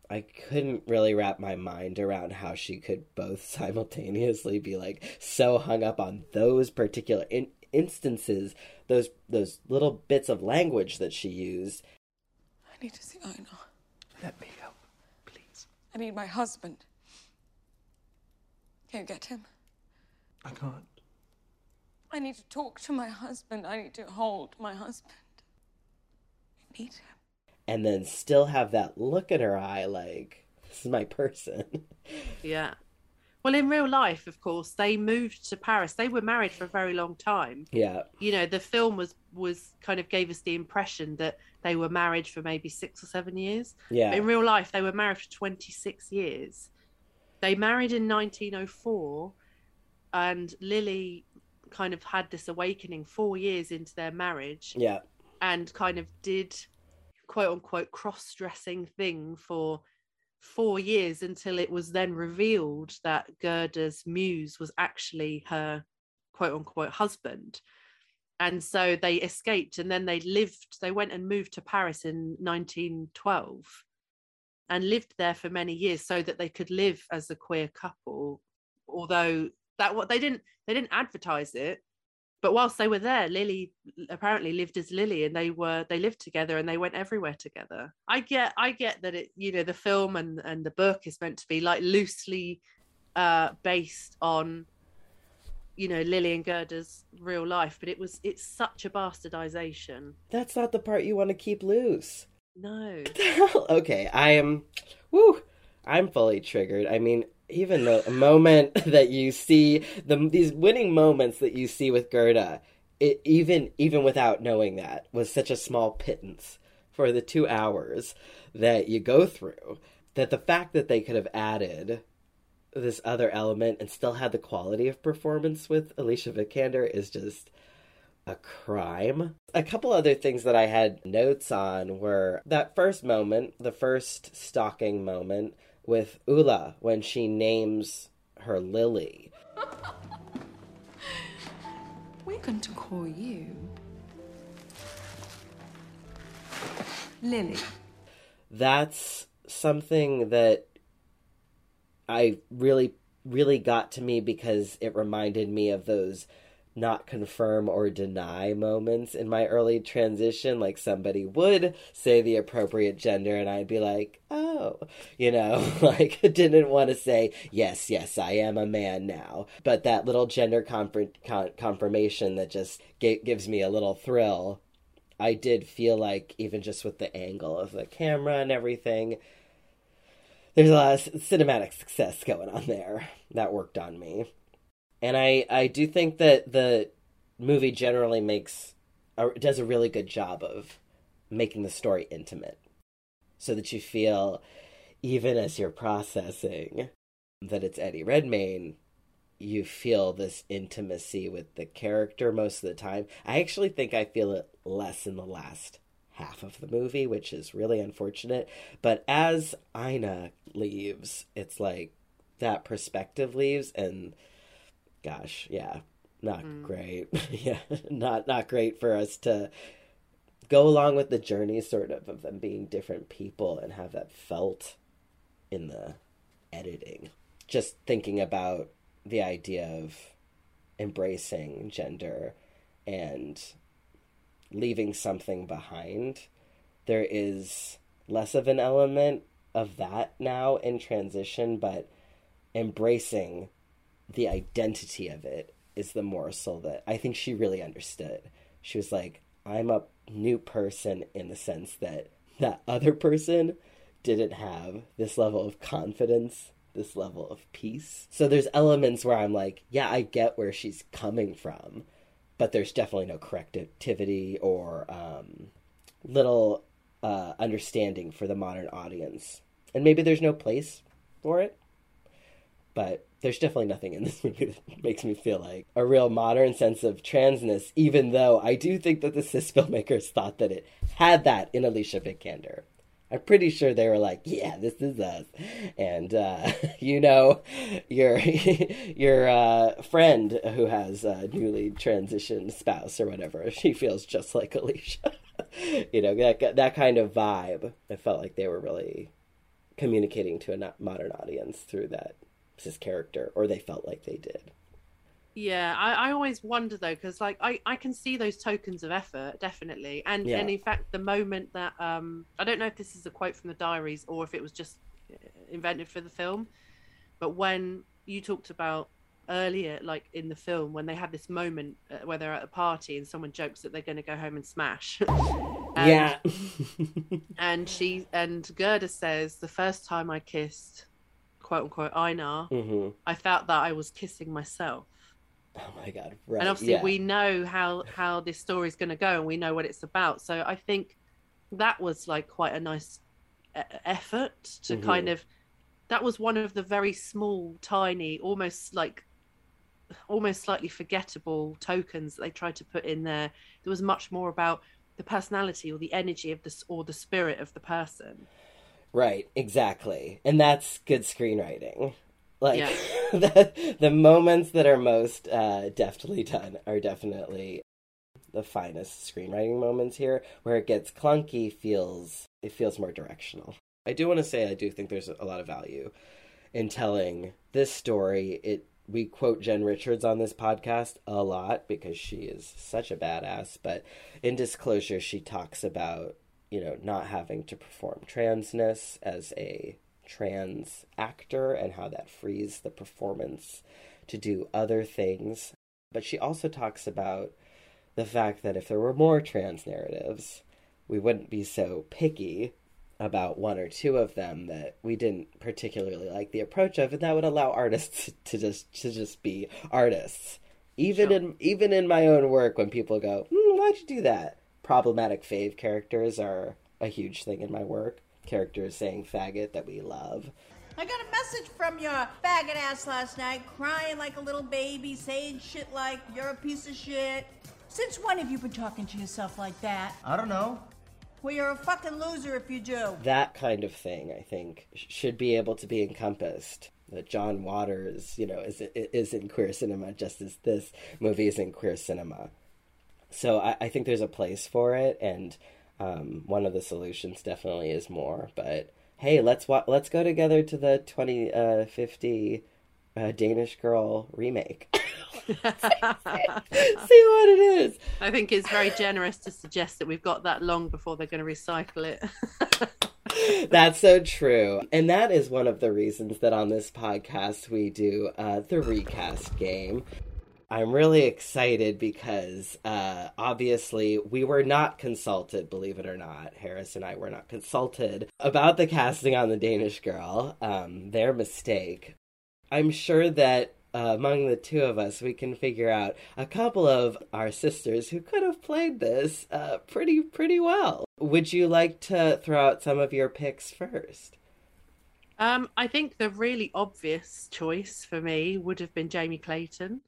I couldn't really wrap my mind around how she could both simultaneously be like so hung up on those particular in- instances, those those little bits of language that she used. I need to see oh, Einar. Let me help, please. I need my husband. Can you get him? I can't. I need to talk to my husband. I need to hold my husband. I need him. And then still have that look in her eye like this is my person. Yeah. Well, in real life, of course, they moved to Paris. They were married for a very long time. yeah. You know, the film was was kind of gave us the impression that they were married for maybe six or seven years. Yeah. But in real life, they were married for 26 years. They married in 1904, and Lili kind of had this awakening four years into their marriage Yeah. and kind of did quote unquote cross dressing thing for four years until it was then revealed that Gerda's muse was actually her quote unquote husband. And so they escaped and then they lived, they went and moved to Paris in 1912 and lived there for many years so that they could live as a queer couple. Although that what they didn't they didn't advertise it, but whilst they were there, Lili apparently lived as Lili and they were they lived together and they went everywhere together. I get I get that it you know the film and and the book is meant to be like loosely uh based on you know Lili and Gerda's real life, but it was it's such a bastardization. That's not the part you want to keep loose. No. okay, I am. Woo! I'm fully triggered. I mean, even the moment that you see the these winning moments that you see with Gerda, it even even without knowing that was such a small pittance for the two hours that you go through. That the fact that they could have added this other element and still had the quality of performance with Alicia Vikander is just a crime. A couple other things that I had notes on were that first moment, the first stalking moment with Ulla when she names her Lili. We're going to call you Lili. That's something that I really, really got to me because it reminded me of those not confirm or deny moments in my early transition. Like somebody would say the appropriate gender, and I'd be like, oh, you know, like didn't want to say, yes, yes, I am a man now. But that little gender confir- con- confirmation that just ga- gives me a little thrill. I did feel like, even just with the angle of the camera and everything, there's a lot of cinematic success going on there that worked on me and I I do think that the movie generally makes does a really good job of making the story intimate so that you feel even as you're processing that it's Eddie Redmayne, you feel this intimacy with the character most of the time. I actually think I feel it less in the last half of the movie, which is really unfortunate. But as Einar leaves, it's like that perspective leaves and gosh, yeah, not mm. great. yeah, not not great for us to go along with the journey sort of of them being different people and have that felt in the editing. Just thinking about the idea of embracing gender and leaving something behind, there is less of an element of that now in transition, but embracing the identity of it is the morsel that I think she really understood. She was like, I'm a new person in the sense that that other person didn't have this level of confidence, this level of peace. So there's elements where I'm like, yeah, I get where she's coming from, but there's definitely no correctivity or um, little uh, understanding for the modern audience. And maybe there's no place for it, but there's definitely nothing in this movie that makes me feel like a real modern sense of transness, even though I do think that the cis filmmakers thought that it had that in Alicia Vikander. I'm pretty sure they were like, "Yeah, this is us," and uh, you know, your your uh, friend who has a newly transitioned spouse or whatever, she feels just like Alicia. you know, that that kind of vibe. I felt like they were really communicating to a modern audience through that cis character, or they felt like they did. Yeah, I, I always wonder though, because like I, I can see those tokens of effort definitely, and yeah. and in fact the moment that um I don't know if this is a quote from the diaries or if it was just uh, invented for the film, but when you talked about earlier, like in the film, when they have this moment uh, where they're at a party and someone jokes that they're going to go home and smash. and, yeah. and she and Gerda says the first time I kissed, quote unquote, Einar, mm-hmm. I felt that I was kissing myself. Oh my god! Right. And obviously, yeah. we know how how this story is going to go, and we know what it's about. So I think that was like quite a nice effort to mm-hmm. kind of. That was one of the very small, tiny, almost like, almost slightly forgettable tokens that they tried to put in there. There was much more about the personality or the energy of this or the spirit of the person. Right, exactly. And that's good screenwriting. Like yeah. the the moments that are most uh, deftly done are definitely the finest screenwriting moments here. Where it gets clunky feels it feels more directional. I do want to say I do think there's a lot of value in telling this story. It we quote Jen Richards on this podcast a lot because she is such a badass. But in disclosure, she talks about you know not having to perform transness as a trans actor and how that frees the performance to do other things. But she also talks about the fact that if there were more trans narratives, we wouldn't be so picky about one or two of them that we didn't particularly like the approach of, and that would allow artists to just to just be artists. Even sure. in even in my own work, when people go, mm, "Why'd you do that?" Problematic fave characters are a huge thing in my work characters saying faggot that we love. I got a message from your faggot ass last night, crying like a little baby, saying shit like, you're a piece of shit. Since when have you been talking to yourself like that? I don't know. Well, you're a fucking loser if you do. That kind of thing, I think, should be able to be encompassed. That John Waters, you know, is is in queer cinema just as this movie is in queer cinema. So I, I think there's a place for it, and um, one of the solutions definitely is more, but hey, let's wa- let's go together to the 2050 uh, uh, Danish Girl remake. see, see what it is. I think it's very generous to suggest that we've got that long before they're going to recycle it. That's so true. And that is one of the reasons that on this podcast we do uh, the recast game. I'm really excited because uh, obviously we were not consulted, believe it or not. Harris and I were not consulted about the casting on the Danish girl, um, their mistake. I'm sure that uh, among the two of us, we can figure out a couple of our sisters who could have played this uh, pretty pretty well. Would you like to throw out some of your picks first? Um, I think the really obvious choice for me would have been Jamie Clayton.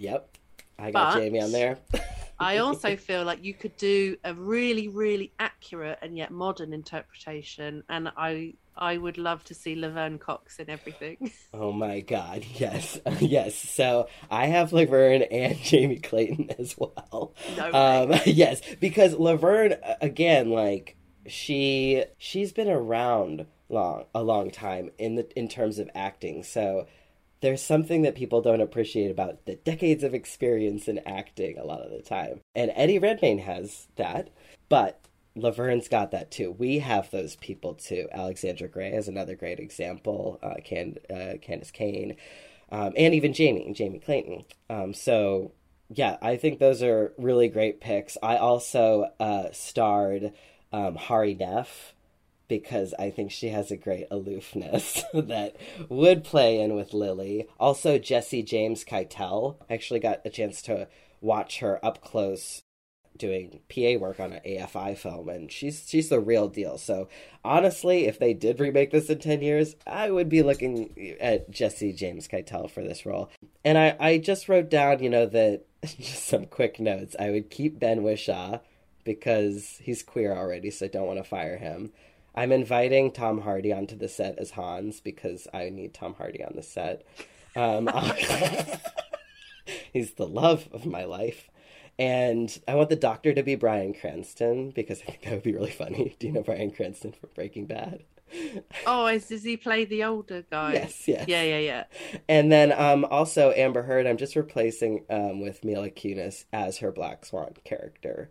Yep, I got But- Jamie on there. I also feel like you could do a really, really accurate and yet modern interpretation, and I I would love to see Laverne Cox in everything. Oh my god, yes. yes. So I have Laverne and Jamie Clayton as well. No um yes, because Laverne again like she she's been around long a long time in the in terms of acting. So there's something that people don't appreciate about the decades of experience in acting a lot of the time. And Eddie Redmayne has that, but Laverne's got that too. We have those people too. Alexandra Grey is another great example. Uh, uh, Candis Cayne, um, and even Jamie, Jamie Clayton. Um, so yeah, I think those are really great picks. I also uh, starred um, Hari Nef because I think she has a great aloofness that would play in with Lili. Also, Jesse James Keitel. I actually got a chance to watch her up close doing PA work on an AFI film, and she's she's the real deal. So honestly, if they did remake this in ten years, I would be looking at Jesse James Keitel for this role. And I I just wrote down, you know, that just some quick notes. I would keep Ben Whishaw because he's queer already, so I don't want to fire him. I'm inviting Tom Hardy onto the set as Hans because I need Tom Hardy on the set. Um, he's the love of my life. And I want the doctor to be Bryan Cranston because I think that would be really funny. Do you know Bryan Cranston from Breaking Bad? oh, is does he play the older guy? Yes, yes. Yeah, yeah, yeah. And then um, also Amber Heard, I'm just replacing um, with Mila Kunis as her Black Swan character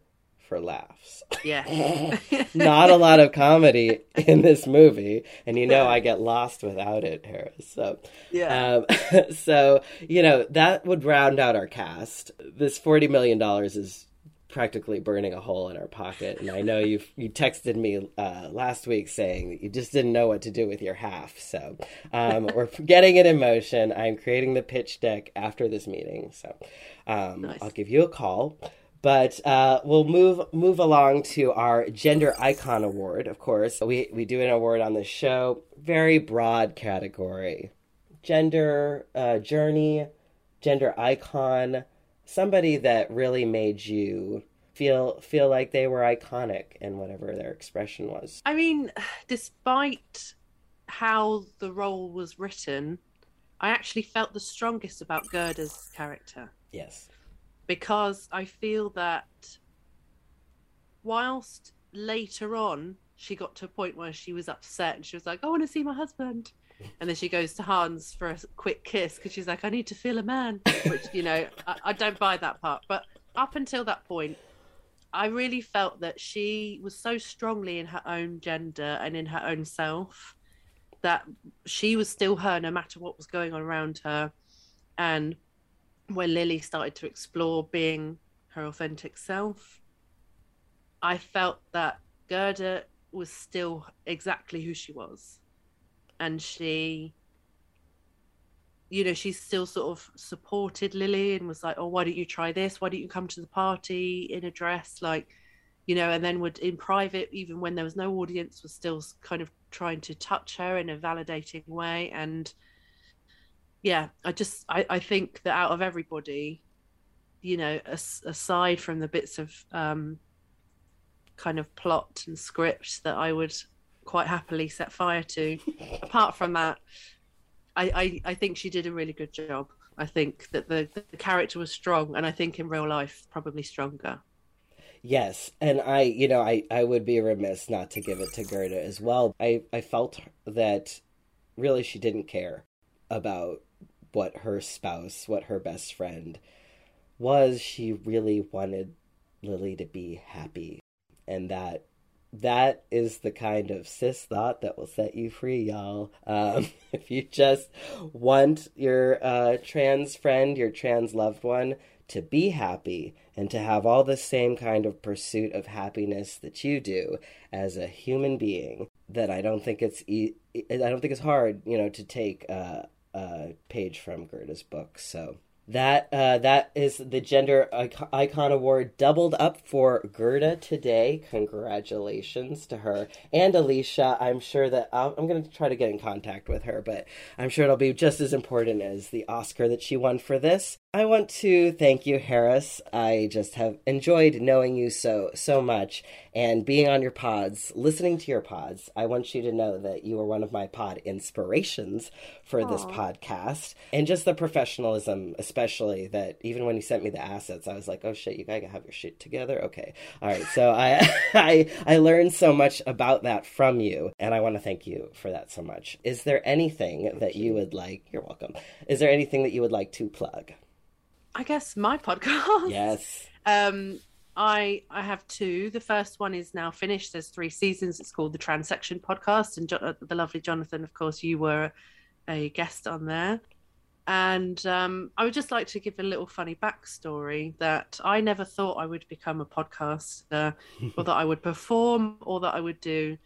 for laughs. Yeah. Not a lot of comedy in this movie, and you know I get lost without it, Harris. So yeah. um, so you know that would round out our cast. This forty million dollars is practically burning a hole in our pocket, and I know you you texted me uh, last week saying that you just didn't know what to do with your half. So um, we're getting it in motion. I'm creating the pitch deck after this meeting, so um, Nice. I'll give you a call. But uh, we'll move move along to our gender icon award. Of course, we we do an award on the show. Very broad category gender uh, journey, gender icon, somebody that really made you feel feel like they were iconic in whatever their expression was. I mean, despite how the role was written, I actually felt the strongest about Gerda's character Yes. Because I feel that whilst later on she got to a point where she was upset and she was like, I want to see my husband. And then she goes to Hans for a quick kiss because she's like, I need to feel a man, which, you know, I, I don't buy that part. But up until that point, I really felt that she was so strongly in her own gender and in her own self that she was still her no matter what was going on around her. And when Lili started to explore being her authentic self, I felt that Gerda was still exactly who she was. And she, you know, she still sort of supported Lili and was like, oh, why don't you try this? Why don't you come to the party in a dress? Like, you know, and then would in private, even when there was no audience, was still kind of trying to touch her in a validating way. And yeah, I just, I, I think that out of everybody, you know, as, aside from the bits of um, kind of plot and script that I would quite happily set fire to, apart from that, I, I, I think she did a really good job. I think that the, the character was strong, and I think in real life, probably stronger. Yes, and I, you know, I, I would be remiss not to give it to Gerda as well. I, I felt that really she didn't care about what her spouse, what her best friend was. She really wanted Lili to be happy, and that that is the kind of cis thought that will set you free, y'all. Um, if you just want your uh, trans friend, your trans loved one to be happy and to have all the same kind of pursuit of happiness that you do as a human being, that I don't think it's e- I don't think it's hard, you know, to take uh, uh, page from Gerda's book. So that uh, that is the gender icon award doubled up for Gerda today. Congratulations to her and Alicia. I'm sure that i am going to try to get in contact with her, but I'm sure it'll be just as important as the Oscar that she won for this. I want to thank you, Harris. I just have enjoyed knowing you so so much and being on your pods, listening to your pods. I want you to know that you are one of my pod inspirations for Aww. this podcast, and just the professionalism, especially that even when you sent me the assets, I was like, "Oh shit, you gotta have your shit together." Okay, all right. So I I I learned so much about that from you, and I want to thank you for that so much. Is there anything that you would like? You're welcome. Is there anything that you would like to plug? I guess my podcast. Yes. Um, I I have two. The first one is now finished. There's three seasons. It's called the Transection Podcast, and jo- uh, the lovely Jonathan, of course, you were a guest on there. And um, I would just like to give a little funny backstory that I never thought I would become a podcaster, or that I would perform, or that I would do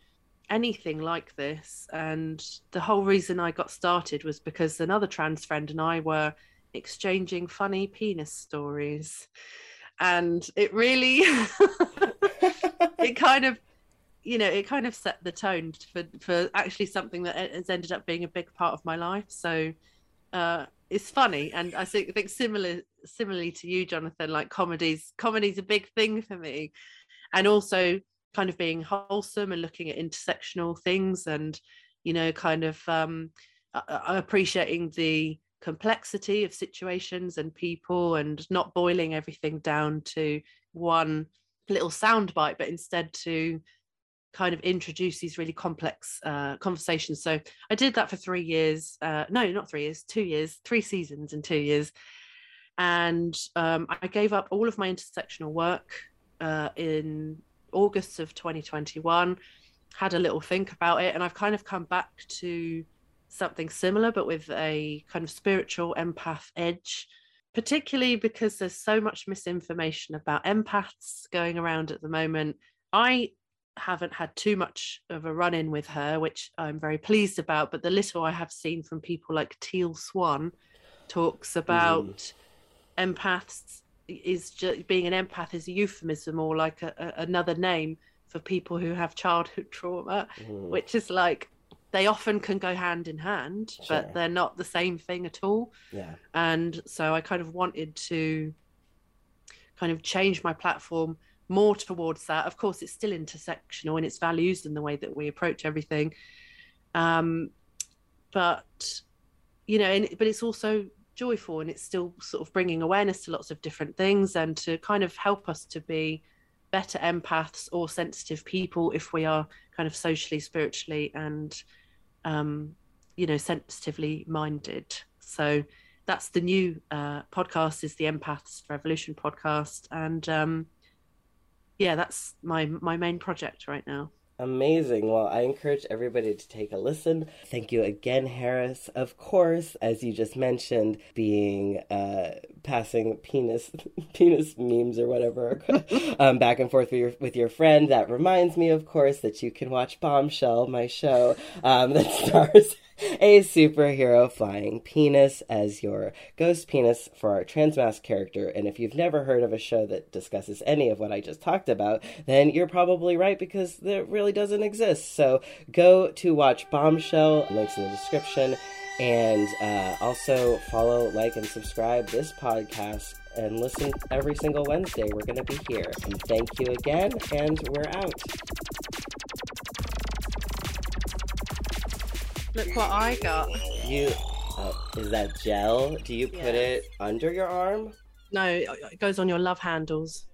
anything like this. And the whole reason I got started was because another trans friend and I were exchanging funny penis stories. And it really it kind of you know it kind of set the tone for for actually something that has ended up being a big part of my life. So uh it's funny. And i think, I think similar similarly to you jonathan like comedies comedy's a big thing for me. And also kind of being wholesome and looking at intersectional things and you know kind of um appreciating the complexity of situations and people and not boiling everything down to one little soundbite, but instead to kind of introduce these really complex uh, conversations. So I did that for three years. Uh, no, not three years, two years, three seasons in two years. And um, I gave up all of my intersectional work uh, in August of 2021, had a little think about it, and I've kind of come back to something similar, but with a kind of spiritual empath edge, particularly because there's so much misinformation about empaths going around at the moment. I haven't had too much of a run in with her, which I'm very pleased about, but the little I have seen from people like Teal Swan talks about mm. empaths is just being an empath is a euphemism or like a, a, another name for people who have childhood trauma, mm. which is like they often can go hand in hand, sure. but they're not the same thing at all. Yeah. And so I kind of wanted to kind of change my platform more towards that. Of course, it's still intersectional in its values and the way that we approach everything. Um, but you know, and, but it's also joyful and it's still sort of bringing awareness to lots of different things and to kind of help us to be better empaths or sensitive people if we are kind of socially, spiritually, and um, you know, sensitively minded. So that's the new uh, podcast is the Empaths Revolution podcast, and um, yeah, that's my my main project right now. Amazing. Well, I encourage everybody to take a listen. Thank you again, Harris. Of course, as you just mentioned, being uh, passing penis penis memes or whatever um, back and forth with your with your friend. That reminds me, of course, that you can watch Bombshell, my show um, that stars a superhero flying penis as your ghost penis for our transmask character. And if you've never heard of a show that discusses any of what I just talked about, then you're probably right because there really doesn't exist. So go to watch Bombshell, links in the description, and uh, also follow, like, and subscribe this podcast and listen every single Wednesday. We're going to be here. And thank you again, and we're out. Look what I got. You, uh, is that gel? Do you put it under your arm? No, it goes on your love handles.